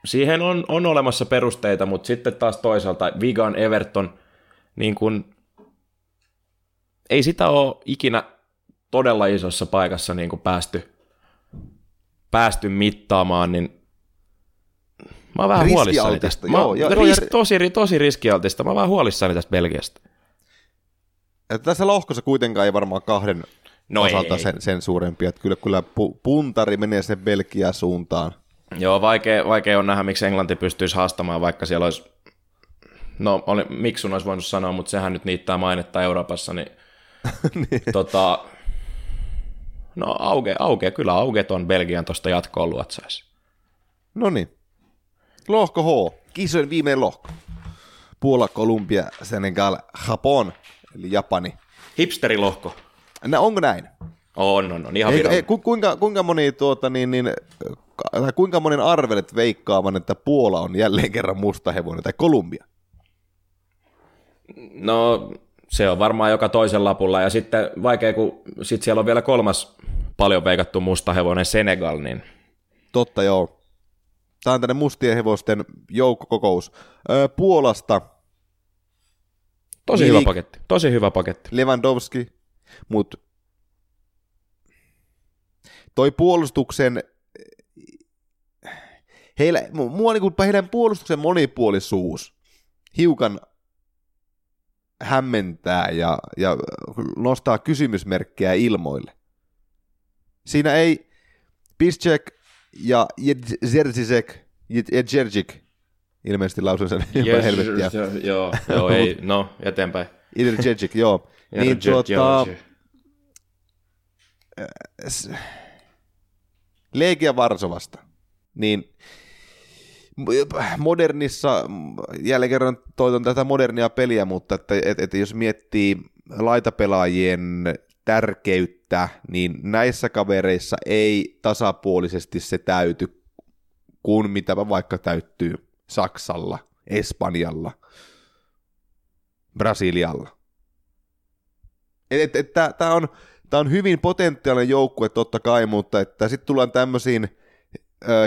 siihen on, on olemassa perusteita, mutta sitten taas toisaalta Vigan Everton, niin kun, ei sitä ole ikinä todella isossa paikassa niin kuin päästy, päästy mittaamaan, niin mä oon vähän huolissani tästä. Joo, mä, joo, ris, tosi, tosi riskialtista, mä oon vähän huolissani tästä Belgiasta. Että tässä lohkossa kuitenkaan ei varmaan kahden no osalta ei, sen, sen suurempi, että kyllä, kyllä puntari menee sen Belgian suuntaan. Joo, vaikea, vaikea on nähdä, miksi Englanti pystyisi haastamaan, vaikka siellä olisi, no oli, miksi sun olisi voinut sanoa, mutta sehän nyt niittää mainetta Euroopassa, niin, niin. tota, no auke, auke, kyllä auketon Belgian tuosta jatkoon luotsaisi. No niin. Lohko H, kisojen viimeinen lohko. Puola, Kolumbia, Senegal, Japon, eli Japani. Hipsterilohko. No, onko näin? On, on, on ihan ei, ei, ku, kuinka, kuinka moni tuota, niin, niin, tai kuinka monen arvelet veikkaavan, että Puola on jälleen kerran musta hevonen, tai Kolumbia? No, se on varmaan joka toisen lapulla, ja sitten vaikea, kun sit siellä on vielä kolmas paljon veikattu musta hevonen Senegal, niin... Totta, joo. Tämä on tänne mustien hevosten joukkokokous. Öö, Puolasta... Tosi Milik, hyvä paketti, tosi hyvä paketti. Lewandowski, mutta toi puolustuksen heillä, mua niin heidän puolustuksen monipuolisuus hiukan hämmentää ja, ja nostaa kysymysmerkkejä ilmoille. Siinä ei Piszczek ja Jerzisek ja Jerzik, ilmeisesti lausun sen helvettiä. Joo, joo ei, no, eteenpäin. Jerzik, joo. niin tuota, Legia Varsovasta, niin modernissa, jälleen kerran toiton tätä modernia peliä, mutta että, että, että jos miettii laitapelaajien tärkeyttä, niin näissä kavereissa ei tasapuolisesti se täyty kuin mitä vaikka täyttyy Saksalla, Espanjalla, Brasilialla. Tämä on, on hyvin potentiaalinen joukkue totta kai, mutta että sitten tullaan tämmöisiin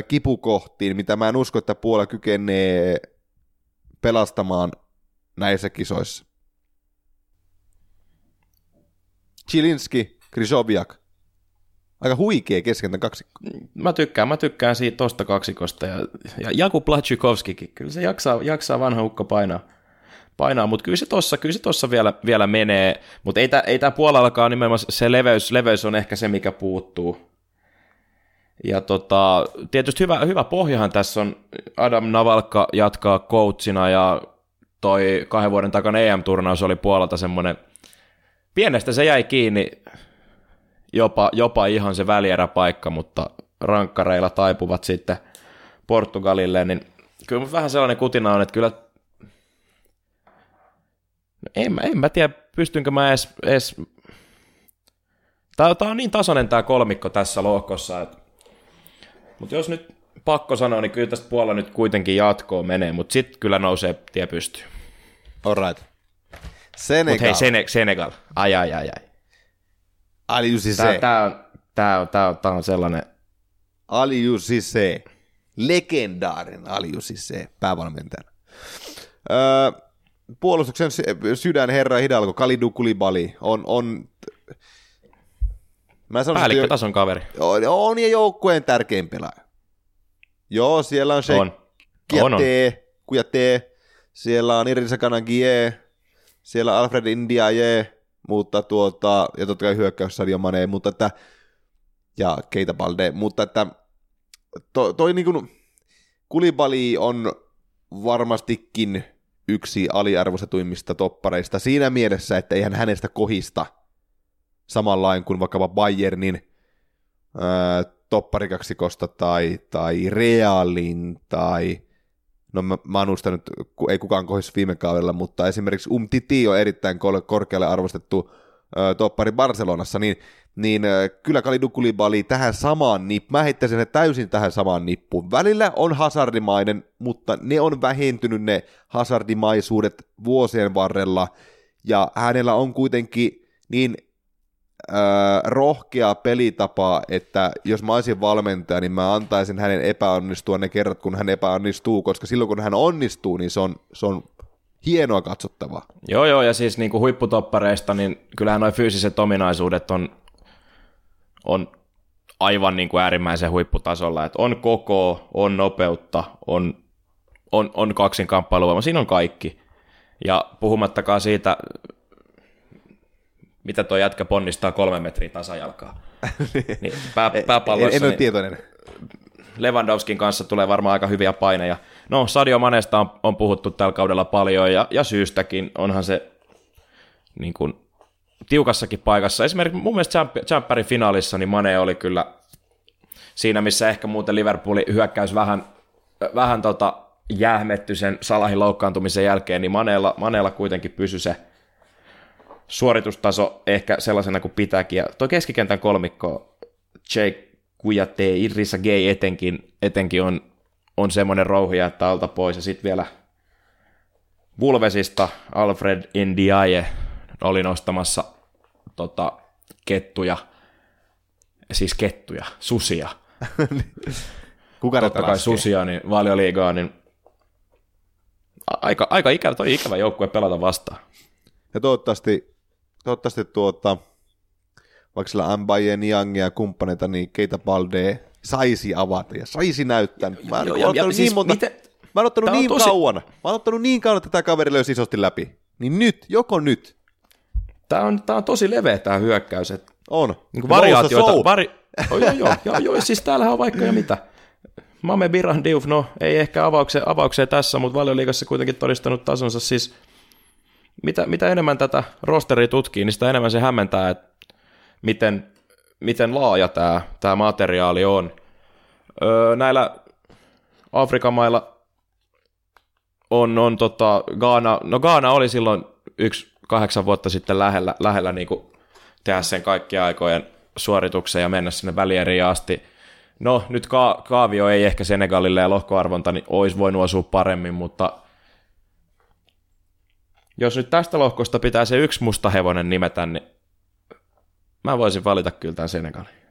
kipukohtiin, mitä mä en usko, että Puola kykenee pelastamaan näissä kisoissa. Chilinski, Krysoviak. Aika huikea kesken kaksikko. Mä tykkään, mä tykkään siitä tosta kaksikosta. Ja, ja Jakub Placzykovskikin, kyllä se jaksaa, jaksaa vanha ukko painaa, painaa mutta kyllä se tossa, kyllä se tossa vielä, vielä menee. Mutta ei, tää, ei tää puolellakaan nimenomaan se leveys, leveys on ehkä se, mikä puuttuu. Ja tota, tietysti hyvä, hyvä pohjahan tässä on, Adam Navalka jatkaa coachina ja toi kahden vuoden takana EM-turnaus oli puolelta semmoinen, pienestä se jäi kiinni, jopa, jopa ihan se välieräpaikka, mutta rankkareilla taipuvat sitten Portugalille, niin kyllä vähän sellainen kutina on, että kyllä no en, en mä tiedä, pystynkö mä edes, edes... Tämä, tämä on niin tasainen tämä kolmikko tässä lohkossa, että mutta jos nyt pakko sanoa, niin kyllä tästä puolella nyt kuitenkin jatkoon menee, mutta sitten kyllä nousee tie pystyy. Alright. Senegal. Mutta hei, Sene- Senegal. Ai, ai, ai, ai. Ali Sissé. Tämä on, tää on, tää on, tää on sellainen... Ali Sissé. Legendaarinen Ali Sissé, päävalmentajana. Öö, puolustuksen sydän herra Hidalgo, Kalidu Kulibali, on, on Mä sanon, Päällikkötason kaveri. On, on ja joukkueen tärkein pelaaja. Joo, siellä on se On. On, on. Kujate, siellä on Irisa Kanagie, siellä Alfred Indiaye, mutta tuota, ja totta kai hyökkäys Sadio Mane, mutta että, ja Keita Balde, mutta että to, toi niin kuin, Kulibali on varmastikin yksi aliarvostetuimmista toppareista siinä mielessä, että eihän hänestä kohista samanlain kuin vaikkapa Bayernin ää, topparikaksikosta tai, tai Realin tai no mä, mä oon nyt, ei kukaan kohis viime kaudella, mutta esimerkiksi Umtiti on erittäin kor- korkealle arvostettu ää, toppari Barcelonassa, niin, niin ää, kyllä Kalidu tähän samaan nippuun, mä heittäisin ne täysin tähän samaan nippuun. Välillä on hazardimainen, mutta ne on vähentynyt ne hazardimaisuudet vuosien varrella, ja hänellä on kuitenkin niin rohkea pelitapa, että jos mä olisin valmentaja, niin mä antaisin hänen epäonnistua ne kerrat, kun hän epäonnistuu, koska silloin kun hän onnistuu, niin se on, se on hienoa katsottavaa. Joo, joo, ja siis niin kuin huipputoppareista, niin kyllähän nuo fyysiset ominaisuudet on, on aivan niin kuin äärimmäisen huipputasolla, että on koko, on nopeutta, on, on, on kaksin kamppailuvoima, siinä on kaikki. Ja puhumattakaan siitä, mitä tuo jätkä ponnistaa kolme metriä tasajalkaa. niin pää, pääpalloissa, en, en ole niin tietoinen. Lewandowskin kanssa tulee varmaan aika hyviä paineja. No, Sadio Manesta on, on puhuttu tällä kaudella paljon ja, ja syystäkin onhan se niin kuin, tiukassakin paikassa. Esimerkiksi mun mielestä Champ- Champerin finaalissa niin Mane oli kyllä siinä, missä ehkä muuten Liverpoolin hyökkäys vähän, vähän tota, jähmetty sen Salahin loukkaantumisen jälkeen, niin Maneella, Maneella kuitenkin pysyi se suoritustaso ehkä sellaisena kuin pitääkin. Ja tuo keskikentän kolmikko, Jake Kujate, Irissa Gay etenkin, etenkin on, on semmoinen rouhia, että alta pois. Ja sitten vielä Vulvesista Alfred Ndiaye oli nostamassa tota, kettuja, siis kettuja, susia. Kuka Totta kai susia, niin valioliigaa, niin aika, aika ikävä, toi ikävä joukkue pelata vastaan. Ja toivottavasti, toivottavasti tuota, vaikka sillä Mbaye, Niang ja kumppaneita, niin Keita Balde saisi avata ja saisi näyttää. Mä en ja- ottanut ja niin siis monta, mä oon ottanut niin tosi- kauan, mä oon ottanut niin kauan, että tämä kaveri löysi isosti läpi. Niin nyt, joko nyt, Tää on, tää on tosi leveä tää hyökkäys, että on. niin variaatioita, vari, oh, joo, joo, joo, joo, siis täällähän on vaikka jo mitä. Mame Biran Diouf, no ei ehkä avaukseen, avaukseen tässä, mutta valioliigassa kuitenkin todistanut tasonsa, siis mitä, mitä enemmän tätä rosteria tutkii, niin sitä enemmän se hämmentää, että miten, miten laaja tämä, tämä materiaali on. Öö, näillä Afrikan mailla on, on tota, Gaana, no Gaana oli silloin yksi kahdeksan vuotta sitten lähellä, lähellä niin tehdä sen kaikkien aikojen suorituksen ja mennä sinne välieriin asti. No nyt ka- kaavio ei ehkä Senegalille ja lohkoarvonta niin olisi voinut osua paremmin, mutta jos nyt tästä lohkosta pitää se yksi musta hevonen nimetä, niin mä voisin valita kyllä tämän Senegalin.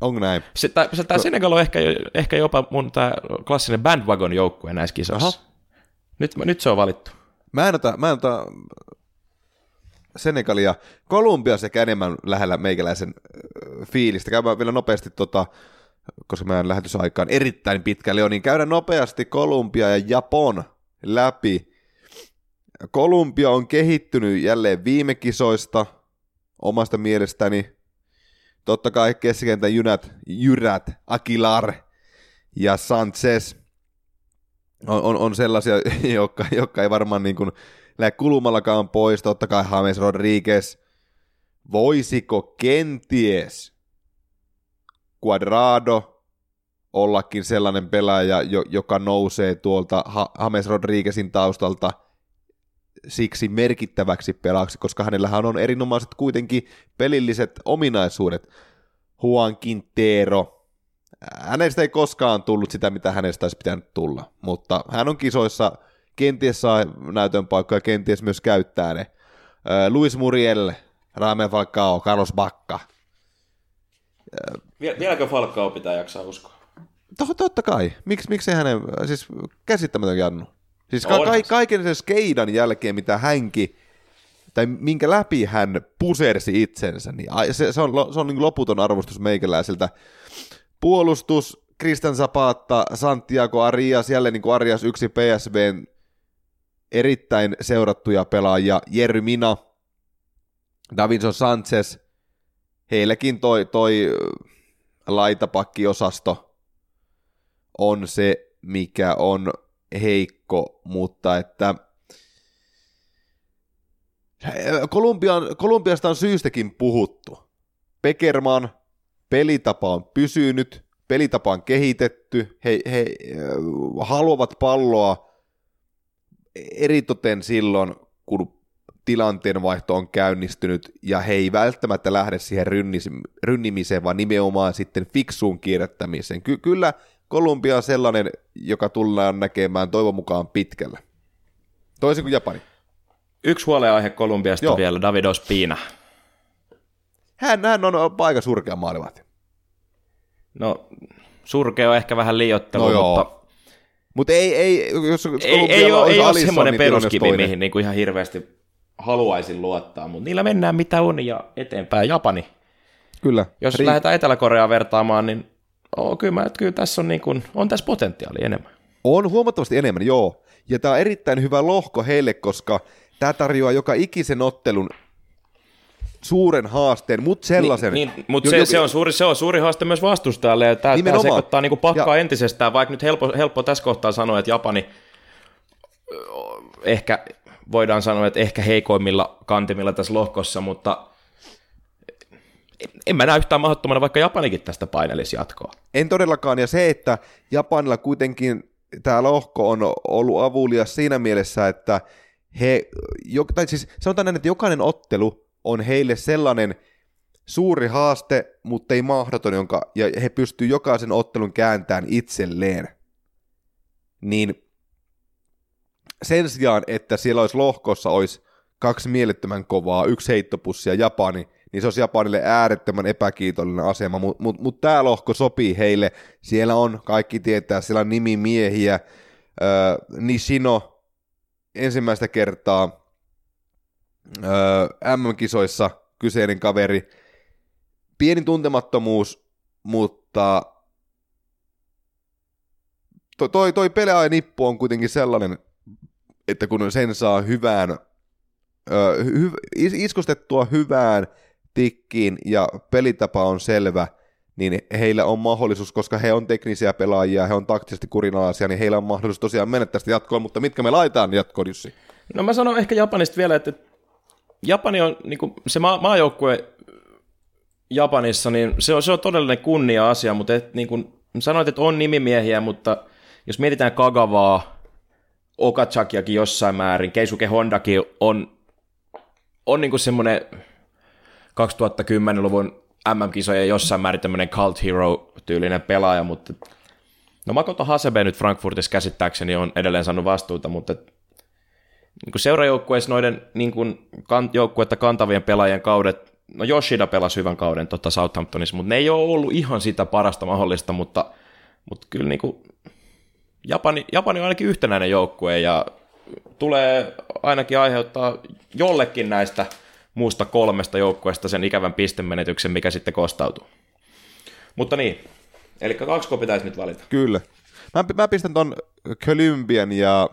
Onko näin? Se, tää, se, tää Senegal on ehkä, ehkä jopa mun tää klassinen bandwagon joukkue näissä kisoissa. Nyt, nyt se on valittu. Mä en ota, mä en ota Senegalia. Kolumbia sekä enemmän lähellä meikäläisen ö, fiilistä. Käydään vielä nopeasti, tota, koska meidän lähetysaika on erittäin pitkälle niin käydään nopeasti Kolumbia ja Japon läpi. Kolumbia on kehittynyt jälleen viime kisoista omasta mielestäni. Totta kai keskikentän jynät, jyrät, Aguilar ja Sanchez – on, on, on sellaisia, jotka, jotka ei varmaan niin kuin lähde kulumallakaan pois. Totta kai James Rodriguez. Voisiko kenties Quadrado ollakin sellainen pelaaja, jo, joka nousee tuolta James Rodriguezin taustalta siksi merkittäväksi pelaaksi, koska hänellähän on erinomaiset kuitenkin pelilliset ominaisuudet. Juan Quintero, hänestä ei koskaan tullut sitä, mitä hänestä olisi pitänyt tulla, mutta hän on kisoissa, kenties saa näytön paikkoja, kenties myös käyttää ne. Luis Muriel, Rame Falcao, Carlos Bacca. Viel, vieläkö Falcao pitää jaksaa uskoa? To, totta kai. Miks, miksei hänen, siis käsittämätön Jannu. Siis ka- Onhan ka- se. kaiken sen skeidan jälkeen, mitä hänkin tai minkä läpi hän pusersi itsensä, niin se, se on, se on niin loputon arvostus meikäläiseltä. Puolustus, Kristan Zapata, Santiago Arias, jälleen niin kuin Arias yksi PSVn erittäin seurattuja pelaajia, Jerry Mina, Davinson Sanchez, heilläkin toi, toi laitapakkiosasto on se, mikä on heikko, mutta että Kolumbian, Kolumbiasta on syystäkin puhuttu. Pekerman pelitapa on pysynyt, pelitapa on kehitetty, he, he haluavat palloa eritoten silloin, kun tilanteen vaihto on käynnistynyt, ja he ei välttämättä lähde siihen rynnimiseen, vaan nimenomaan sitten fiksuun kierrättämiseen. Ky- kyllä Kolumbia on sellainen, joka tullaan näkemään toivon mukaan pitkällä. Toisin kuin Japani. Yksi huoleaihe Kolumbiasta Joo. vielä, David Ospina. Hän, hän on aika surkea maalivahti. No, surkea on ehkä vähän liiottelu, no mutta... Mutta ei, ei, jos ei, ei ole, ei ole semmoinen niin peruskivi, mihin niin kuin ihan hirveästi haluaisin luottaa, mutta niillä mennään mitä on ja eteenpäin. Japani. Kyllä. Jos Ri- lähdetään Etelä-Koreaan vertaamaan, niin oh, kyllä, mä, kyllä tässä on, niin kuin, on tässä potentiaali enemmän. On huomattavasti enemmän, joo. Ja tämä on erittäin hyvä lohko heille, koska tämä tarjoaa joka ikisen ottelun suuren haasteen, mutta sellaisen... Niin, niin, mutta se, se, on suuri, se on suuri haaste myös vastustajalle, ja tämä, tämä sekoittaa niin pakkaa ja, entisestään, vaikka nyt helppo, helppo tässä kohtaa sanoa, että Japani ehkä voidaan sanoa, että ehkä heikoimmilla kantimilla tässä lohkossa, mutta en mä näe yhtään mahdottomana, vaikka Japanikin tästä painelisi jatkoa. En todellakaan, ja se, että Japanilla kuitenkin tämä lohko on ollut avulias siinä mielessä, että he, tai siis sanotaan näin, että jokainen ottelu on heille sellainen suuri haaste, mutta ei mahdoton, jonka, ja he pystyvät jokaisen ottelun kääntämään itselleen. Niin sen sijaan, että siellä olisi lohkossa olisi kaksi mielettömän kovaa, yksi heittopussi ja Japani, niin se olisi Japanille äärettömän epäkiitollinen asema, mutta mut, mut tämä lohko sopii heille. Siellä on, kaikki tietää, siellä on nimimiehiä, äh, Nishino ensimmäistä kertaa äh, MM-kisoissa kyseinen kaveri. Pieni tuntemattomuus, mutta toi, toi, toi nippu on kuitenkin sellainen, että kun sen saa hyvään, ö, hy, iskustettua hyvään tikkiin ja pelitapa on selvä, niin heillä on mahdollisuus, koska he on teknisiä pelaajia, he on taktisesti kurinalaisia, niin heillä on mahdollisuus tosiaan mennä tästä jatkoon, mutta mitkä me laitetaan jatkoon, Jussi? No mä sanon ehkä Japanista vielä, että Japani on niin kuin, se maa, maajoukkue Japanissa, niin se on, se on todellinen kunnia-asia, mutta et, niin kuin, sanoit, että on nimimiehiä, mutta jos mietitään Kagavaa, Okachakiakin jossain määrin, Keisuke Hondakin on, on niin semmoinen 2010-luvun MM-kisojen jossain määrin tämmöinen cult hero-tyylinen pelaaja, mutta no Makoto Hasebe nyt Frankfurtissa käsittääkseni on edelleen saanut vastuuta, mutta niin kuin seurajoukkueissa noiden niin kuin kan, joukkuetta kantavien pelaajien kaudet, no Yoshida pelasi hyvän kauden tota Southamptonissa, mutta ne ei ole ollut ihan sitä parasta mahdollista, mutta, mutta kyllä niin kuin Japani, Japani on ainakin yhtenäinen joukkue ja tulee ainakin aiheuttaa jollekin näistä muusta kolmesta joukkueesta sen ikävän pistemenetyksen, mikä sitten kostautuu. Mutta niin, eli kaksi pitäisi nyt valita. Kyllä. Mä, mä pistän ton Columbian ja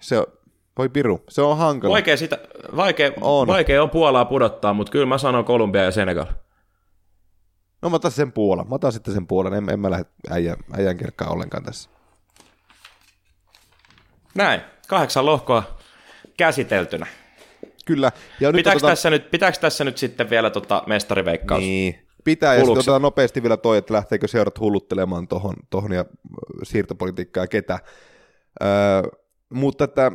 se on, voi piru, se on hankala. Vaikea, sitä, vaikea, on. vaikea on Puolaa pudottaa, mutta kyllä mä sanon Kolumbia ja Senegal. No mä otan sen Puolan. Mä otan sitten sen Puolan. En, en mä lähde äijän, äijän kerkkaan ollenkaan tässä. Näin. Kahdeksan lohkoa käsiteltynä. Kyllä. Ja nyt pitääkö, otetaan... tässä nyt, pitääkö tässä nyt sitten vielä tota mestariveikkaus? Niin. Pitää, ja sitten nopeasti vielä toi, että lähteekö seurat hulluttelemaan tuohon tohon ja siirtopolitiikkaa ketä. Öö, mutta että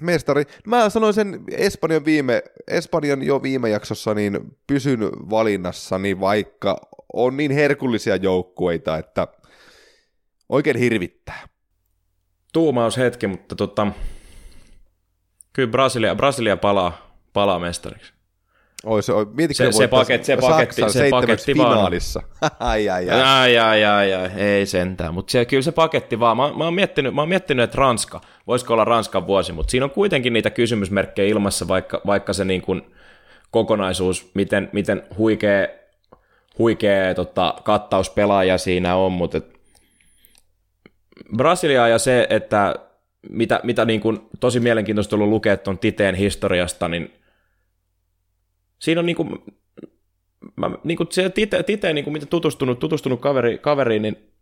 mestari, mä sanoin sen Espanjan, viime, Espanjan jo viime jaksossa, niin pysyn valinnassani, vaikka on niin herkullisia joukkueita, että oikein hirvittää. Tuumaus hetki, mutta tota, kyllä Brasilia, Brasilia palaa, palaa mestariksi. Oi, se, se, se, paket, se paketti, se paketti finaalissa. ai, ai, ai. ai, ai, ai, ai, ei sentään, mutta se, kyllä se paketti vaan. Mä, mä, oon miettinyt, mä oon miettinyt, että Ranska voisiko olla Ranskan vuosi, mutta siinä on kuitenkin niitä kysymysmerkkejä ilmassa, vaikka, vaikka se niin kuin kokonaisuus, miten, miten huikea, huikea tota, kattaus pelaaja siinä on, mutta Brasilia ja se, että mitä, mitä niin kuin tosi mielenkiintoista ollut lukea tuon Titeen historiasta, niin siinä on niin kuin, mä, niin kuin se Tite, Tite niin kuin mitä tutustunut, tutustunut kaveri, kaveriin, niin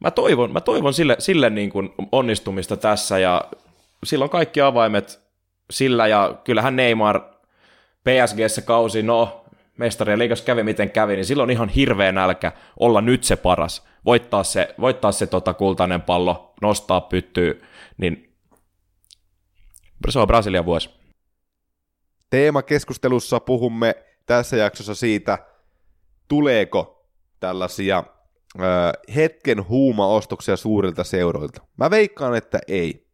mä toivon, mä toivon sille, sille niin kuin onnistumista tässä ja silloin kaikki avaimet sillä ja kyllähän Neymar PSGssä kausi, no mestarien liikas kävi miten kävi, niin silloin ihan hirveä nälkä olla nyt se paras, voittaa se, voittaa se tota kultainen pallo, nostaa pyttyy, niin se on Brasilian vuosi. Teemakeskustelussa puhumme tässä jaksossa siitä, tuleeko tällaisia ö, hetken huumaostoksia suurilta seuroilta. Mä veikkaan, että ei.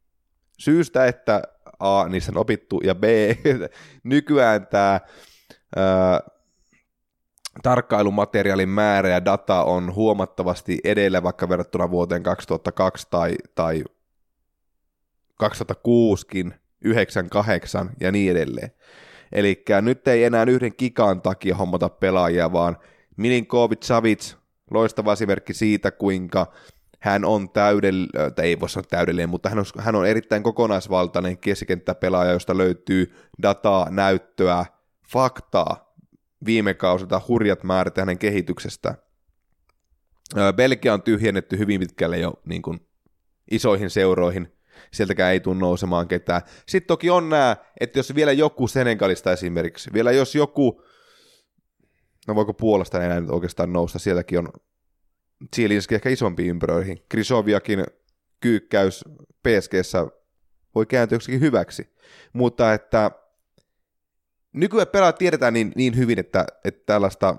Syystä, että A, niissä on opittu, ja B, nykyään tämä tarkkailumateriaalin määrä ja data on huomattavasti edellä vaikka verrattuna vuoteen 2002 tai, tai 2006kin, 98 ja niin edelleen. Eli nyt ei enää yhden kikan takia hommata pelaajia, vaan Milinkovic Savic, loistava esimerkki siitä, kuinka hän on täydellinen, ei voi sanoa täydellinen, mutta hän on, hän on erittäin kokonaisvaltainen keskikenttäpelaaja, josta löytyy dataa, näyttöä, faktaa viime kausilta, hurjat määrät hänen kehityksestä. Belgia on tyhjennetty hyvin pitkälle jo niin kuin, isoihin seuroihin, sieltäkään ei tule nousemaan ketään. Sitten toki on nämä, että jos vielä joku Senegalista esimerkiksi, vielä jos joku, no voiko Puolasta enää nyt oikeastaan nousta, sieltäkin on Zielinski ehkä isompiin ympyröihin. Krisoviakin kyykkäys PSGssä voi kääntyä hyväksi. Mutta että nykyään pelaat tiedetään niin, niin hyvin, että, että tällaista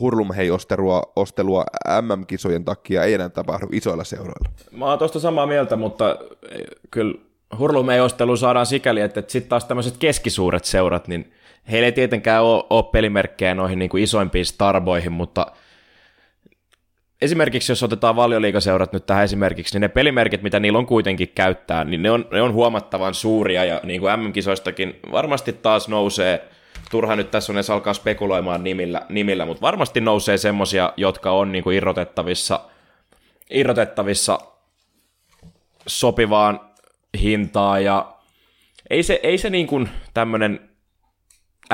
hurlumhei-ostelua ostelua MM-kisojen takia ei enää tapahdu isoilla seuroilla. Mä oon tuosta samaa mieltä, mutta kyllä hurlumhei-ostelu saadaan sikäli, että, että sitten taas tämmöiset keskisuuret seurat, niin heillä ei tietenkään ole, ole pelimerkkejä noihin niin kuin isoimpiin starboihin, mutta – esimerkiksi jos otetaan valioliikaseurat nyt tähän esimerkiksi, niin ne pelimerkit, mitä niillä on kuitenkin käyttää, niin ne on, ne on huomattavan suuria ja niin kuin MM-kisoistakin varmasti taas nousee, turha nyt tässä on edes alkaa spekuloimaan nimillä, nimillä mutta varmasti nousee semmosia, jotka on niin kuin irrotettavissa, irrotettavissa sopivaan hintaa ja ei se, ei se niin kuin tämmöinen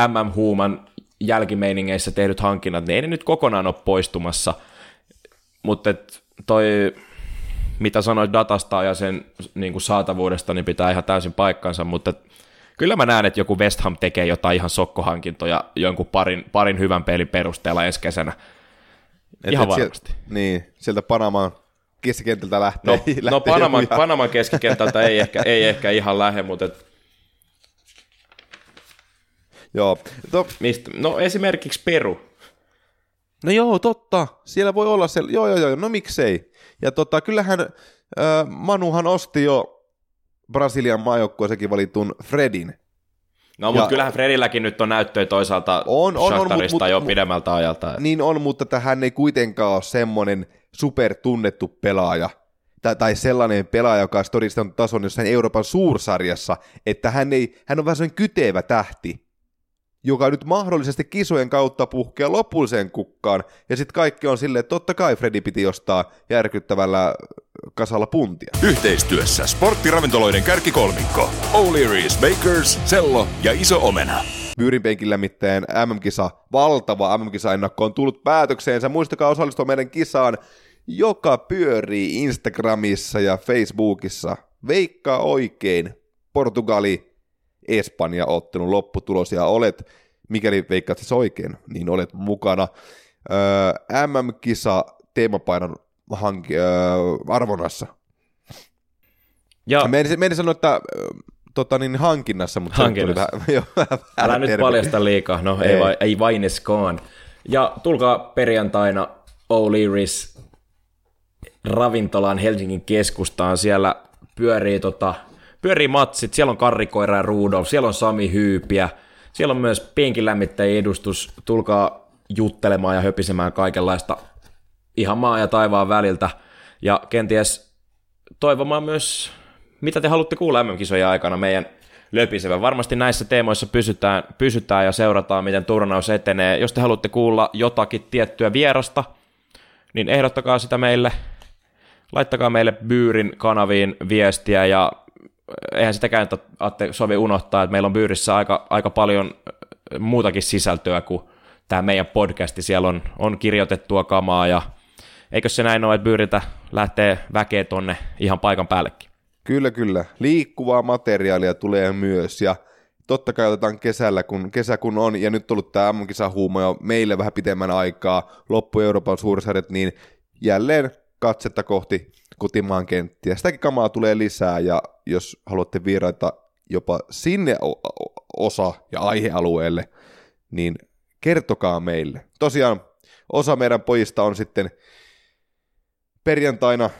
MM-huuman jälkimeiningeissä tehdyt hankinnat, niin ei ne nyt kokonaan ole poistumassa – mutta toi, mitä sanoit datasta ja sen niin kuin saatavuudesta, niin pitää ihan täysin paikkansa, mutta kyllä mä näen, että joku West Ham tekee jotain ihan sokkohankintoja jonkun parin, parin hyvän pelin perusteella ensi kesänä. Et, ihan et varmasti. Sieltä, niin, sieltä Panamaan keskikentältä lähtee. No, lähtee no Panaman, Panaman keskikentältä ei ehkä, ei ehkä ihan lähde, mutta et... Joo. To... Mistä? No esimerkiksi Peru. No joo, totta. Siellä voi olla se, joo joo joo, no miksei. Ja tota, kyllähän äh, Manuhan osti jo Brasilian maajoukkueesekin valitun Fredin. No, mutta kyllähän Fredilläkin nyt on näyttöä toisaalta on, on, on, mut, jo mut, pidemmältä ajalta. Niin on, mutta hän ei kuitenkaan ole semmoinen supertunnettu pelaaja, tai, tai sellainen pelaaja, joka olisi todistanut tason jossain Euroopan suursarjassa, että hän, ei, hän on vähän sellainen kytevä tähti, joka nyt mahdollisesti kisojen kautta puhkeaa lopulliseen kukkaan, ja sitten kaikki on silleen, että totta kai Freddy piti ostaa järkyttävällä kasalla puntia. Yhteistyössä sporttiravintoloiden kärkikolmikko, O'Leary's Bakers, Sello ja Iso Omena. Myyrinpenkillä mitään MM-kisa, valtava MM-kisa-ennakko on tullut päätökseensä. Muistakaa osallistua meidän kisaan, joka pyörii Instagramissa ja Facebookissa. Veikkaa oikein. Portugali Espanja-ottelun lopputulos ja olet, mikäli veikkaat siis oikein, niin olet mukana öö, MM-kisa teemapainon hanki, öö, arvonnassa. Ja. Menin, menin sanoa, että tota, niin, hankinnassa, mutta hankinnassa. Tuli vähän, jo, vähän Älä nyt paljasta liikaa, no ei, ei, vai, ei vaineskaan. Ja tulkaa perjantaina O'Leary's ravintolaan Helsingin keskustaan, siellä pyörii tota, pyörii matsit, siellä on Karrikoira ja Rudolf, siellä on Sami Hyypiä, siellä on myös penkilämmittäjien edustus, tulkaa juttelemaan ja höpisemään kaikenlaista ihan maa ja taivaan väliltä, ja kenties toivomaan myös mitä te haluatte kuulla MM-kisojen aikana meidän löpisevän. Varmasti näissä teemoissa pysytään, pysytään ja seurataan, miten turnaus etenee. Jos te haluatte kuulla jotakin tiettyä vierasta, niin ehdottakaa sitä meille. Laittakaa meille Byyrin kanaviin viestiä ja eihän sitäkään että sovi unohtaa, että meillä on Byyrissä aika, aika paljon muutakin sisältöä kuin tämä meidän podcasti. Siellä on, on kirjoitettua kamaa ja eikö se näin ole, että Byyriltä lähtee väkeä tonne ihan paikan päällekin? Kyllä, kyllä. Liikkuvaa materiaalia tulee myös ja totta kai otetaan kesällä, kun kesä kun on, ja nyt ollut tämä MM-kisahuuma jo meille vähän pitemmän aikaa, loppu Euroopan suursarjat, niin jälleen katsetta kohti kotimaan kenttiä. Sitäkin kamaa tulee lisää, ja jos haluatte vieraita jopa sinne osa- ja aihealueelle, niin kertokaa meille. Tosiaan osa meidän pojista on sitten perjantaina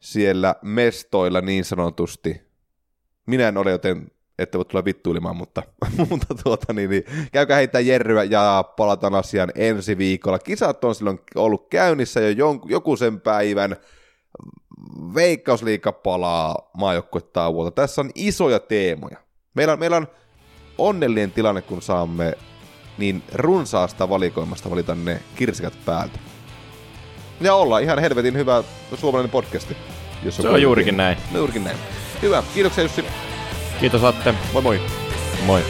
siellä mestoilla niin sanotusti. Minä en ole, joten ette voi tulla vittuilimaan, mutta, mutta tuota, niin, niin, käykää heittää jerryä ja palataan asiaan ensi viikolla. Kisat on silloin ollut käynnissä jo jon, joku sen päivän. Veikkausliika palaa maajoukkuetauolta. Tässä on isoja teemoja. Meillä on, meillä on onnellinen tilanne, kun saamme niin runsaasta valikoimasta valita ne kirsikat päältä. Ja olla ihan helvetin hyvä suomalainen podcasti. Jos Se on juurikin näin. No, juurikin näin. Hyvä, kiitoksia Jussi. Kiitos Atte. Moi moi. Moi.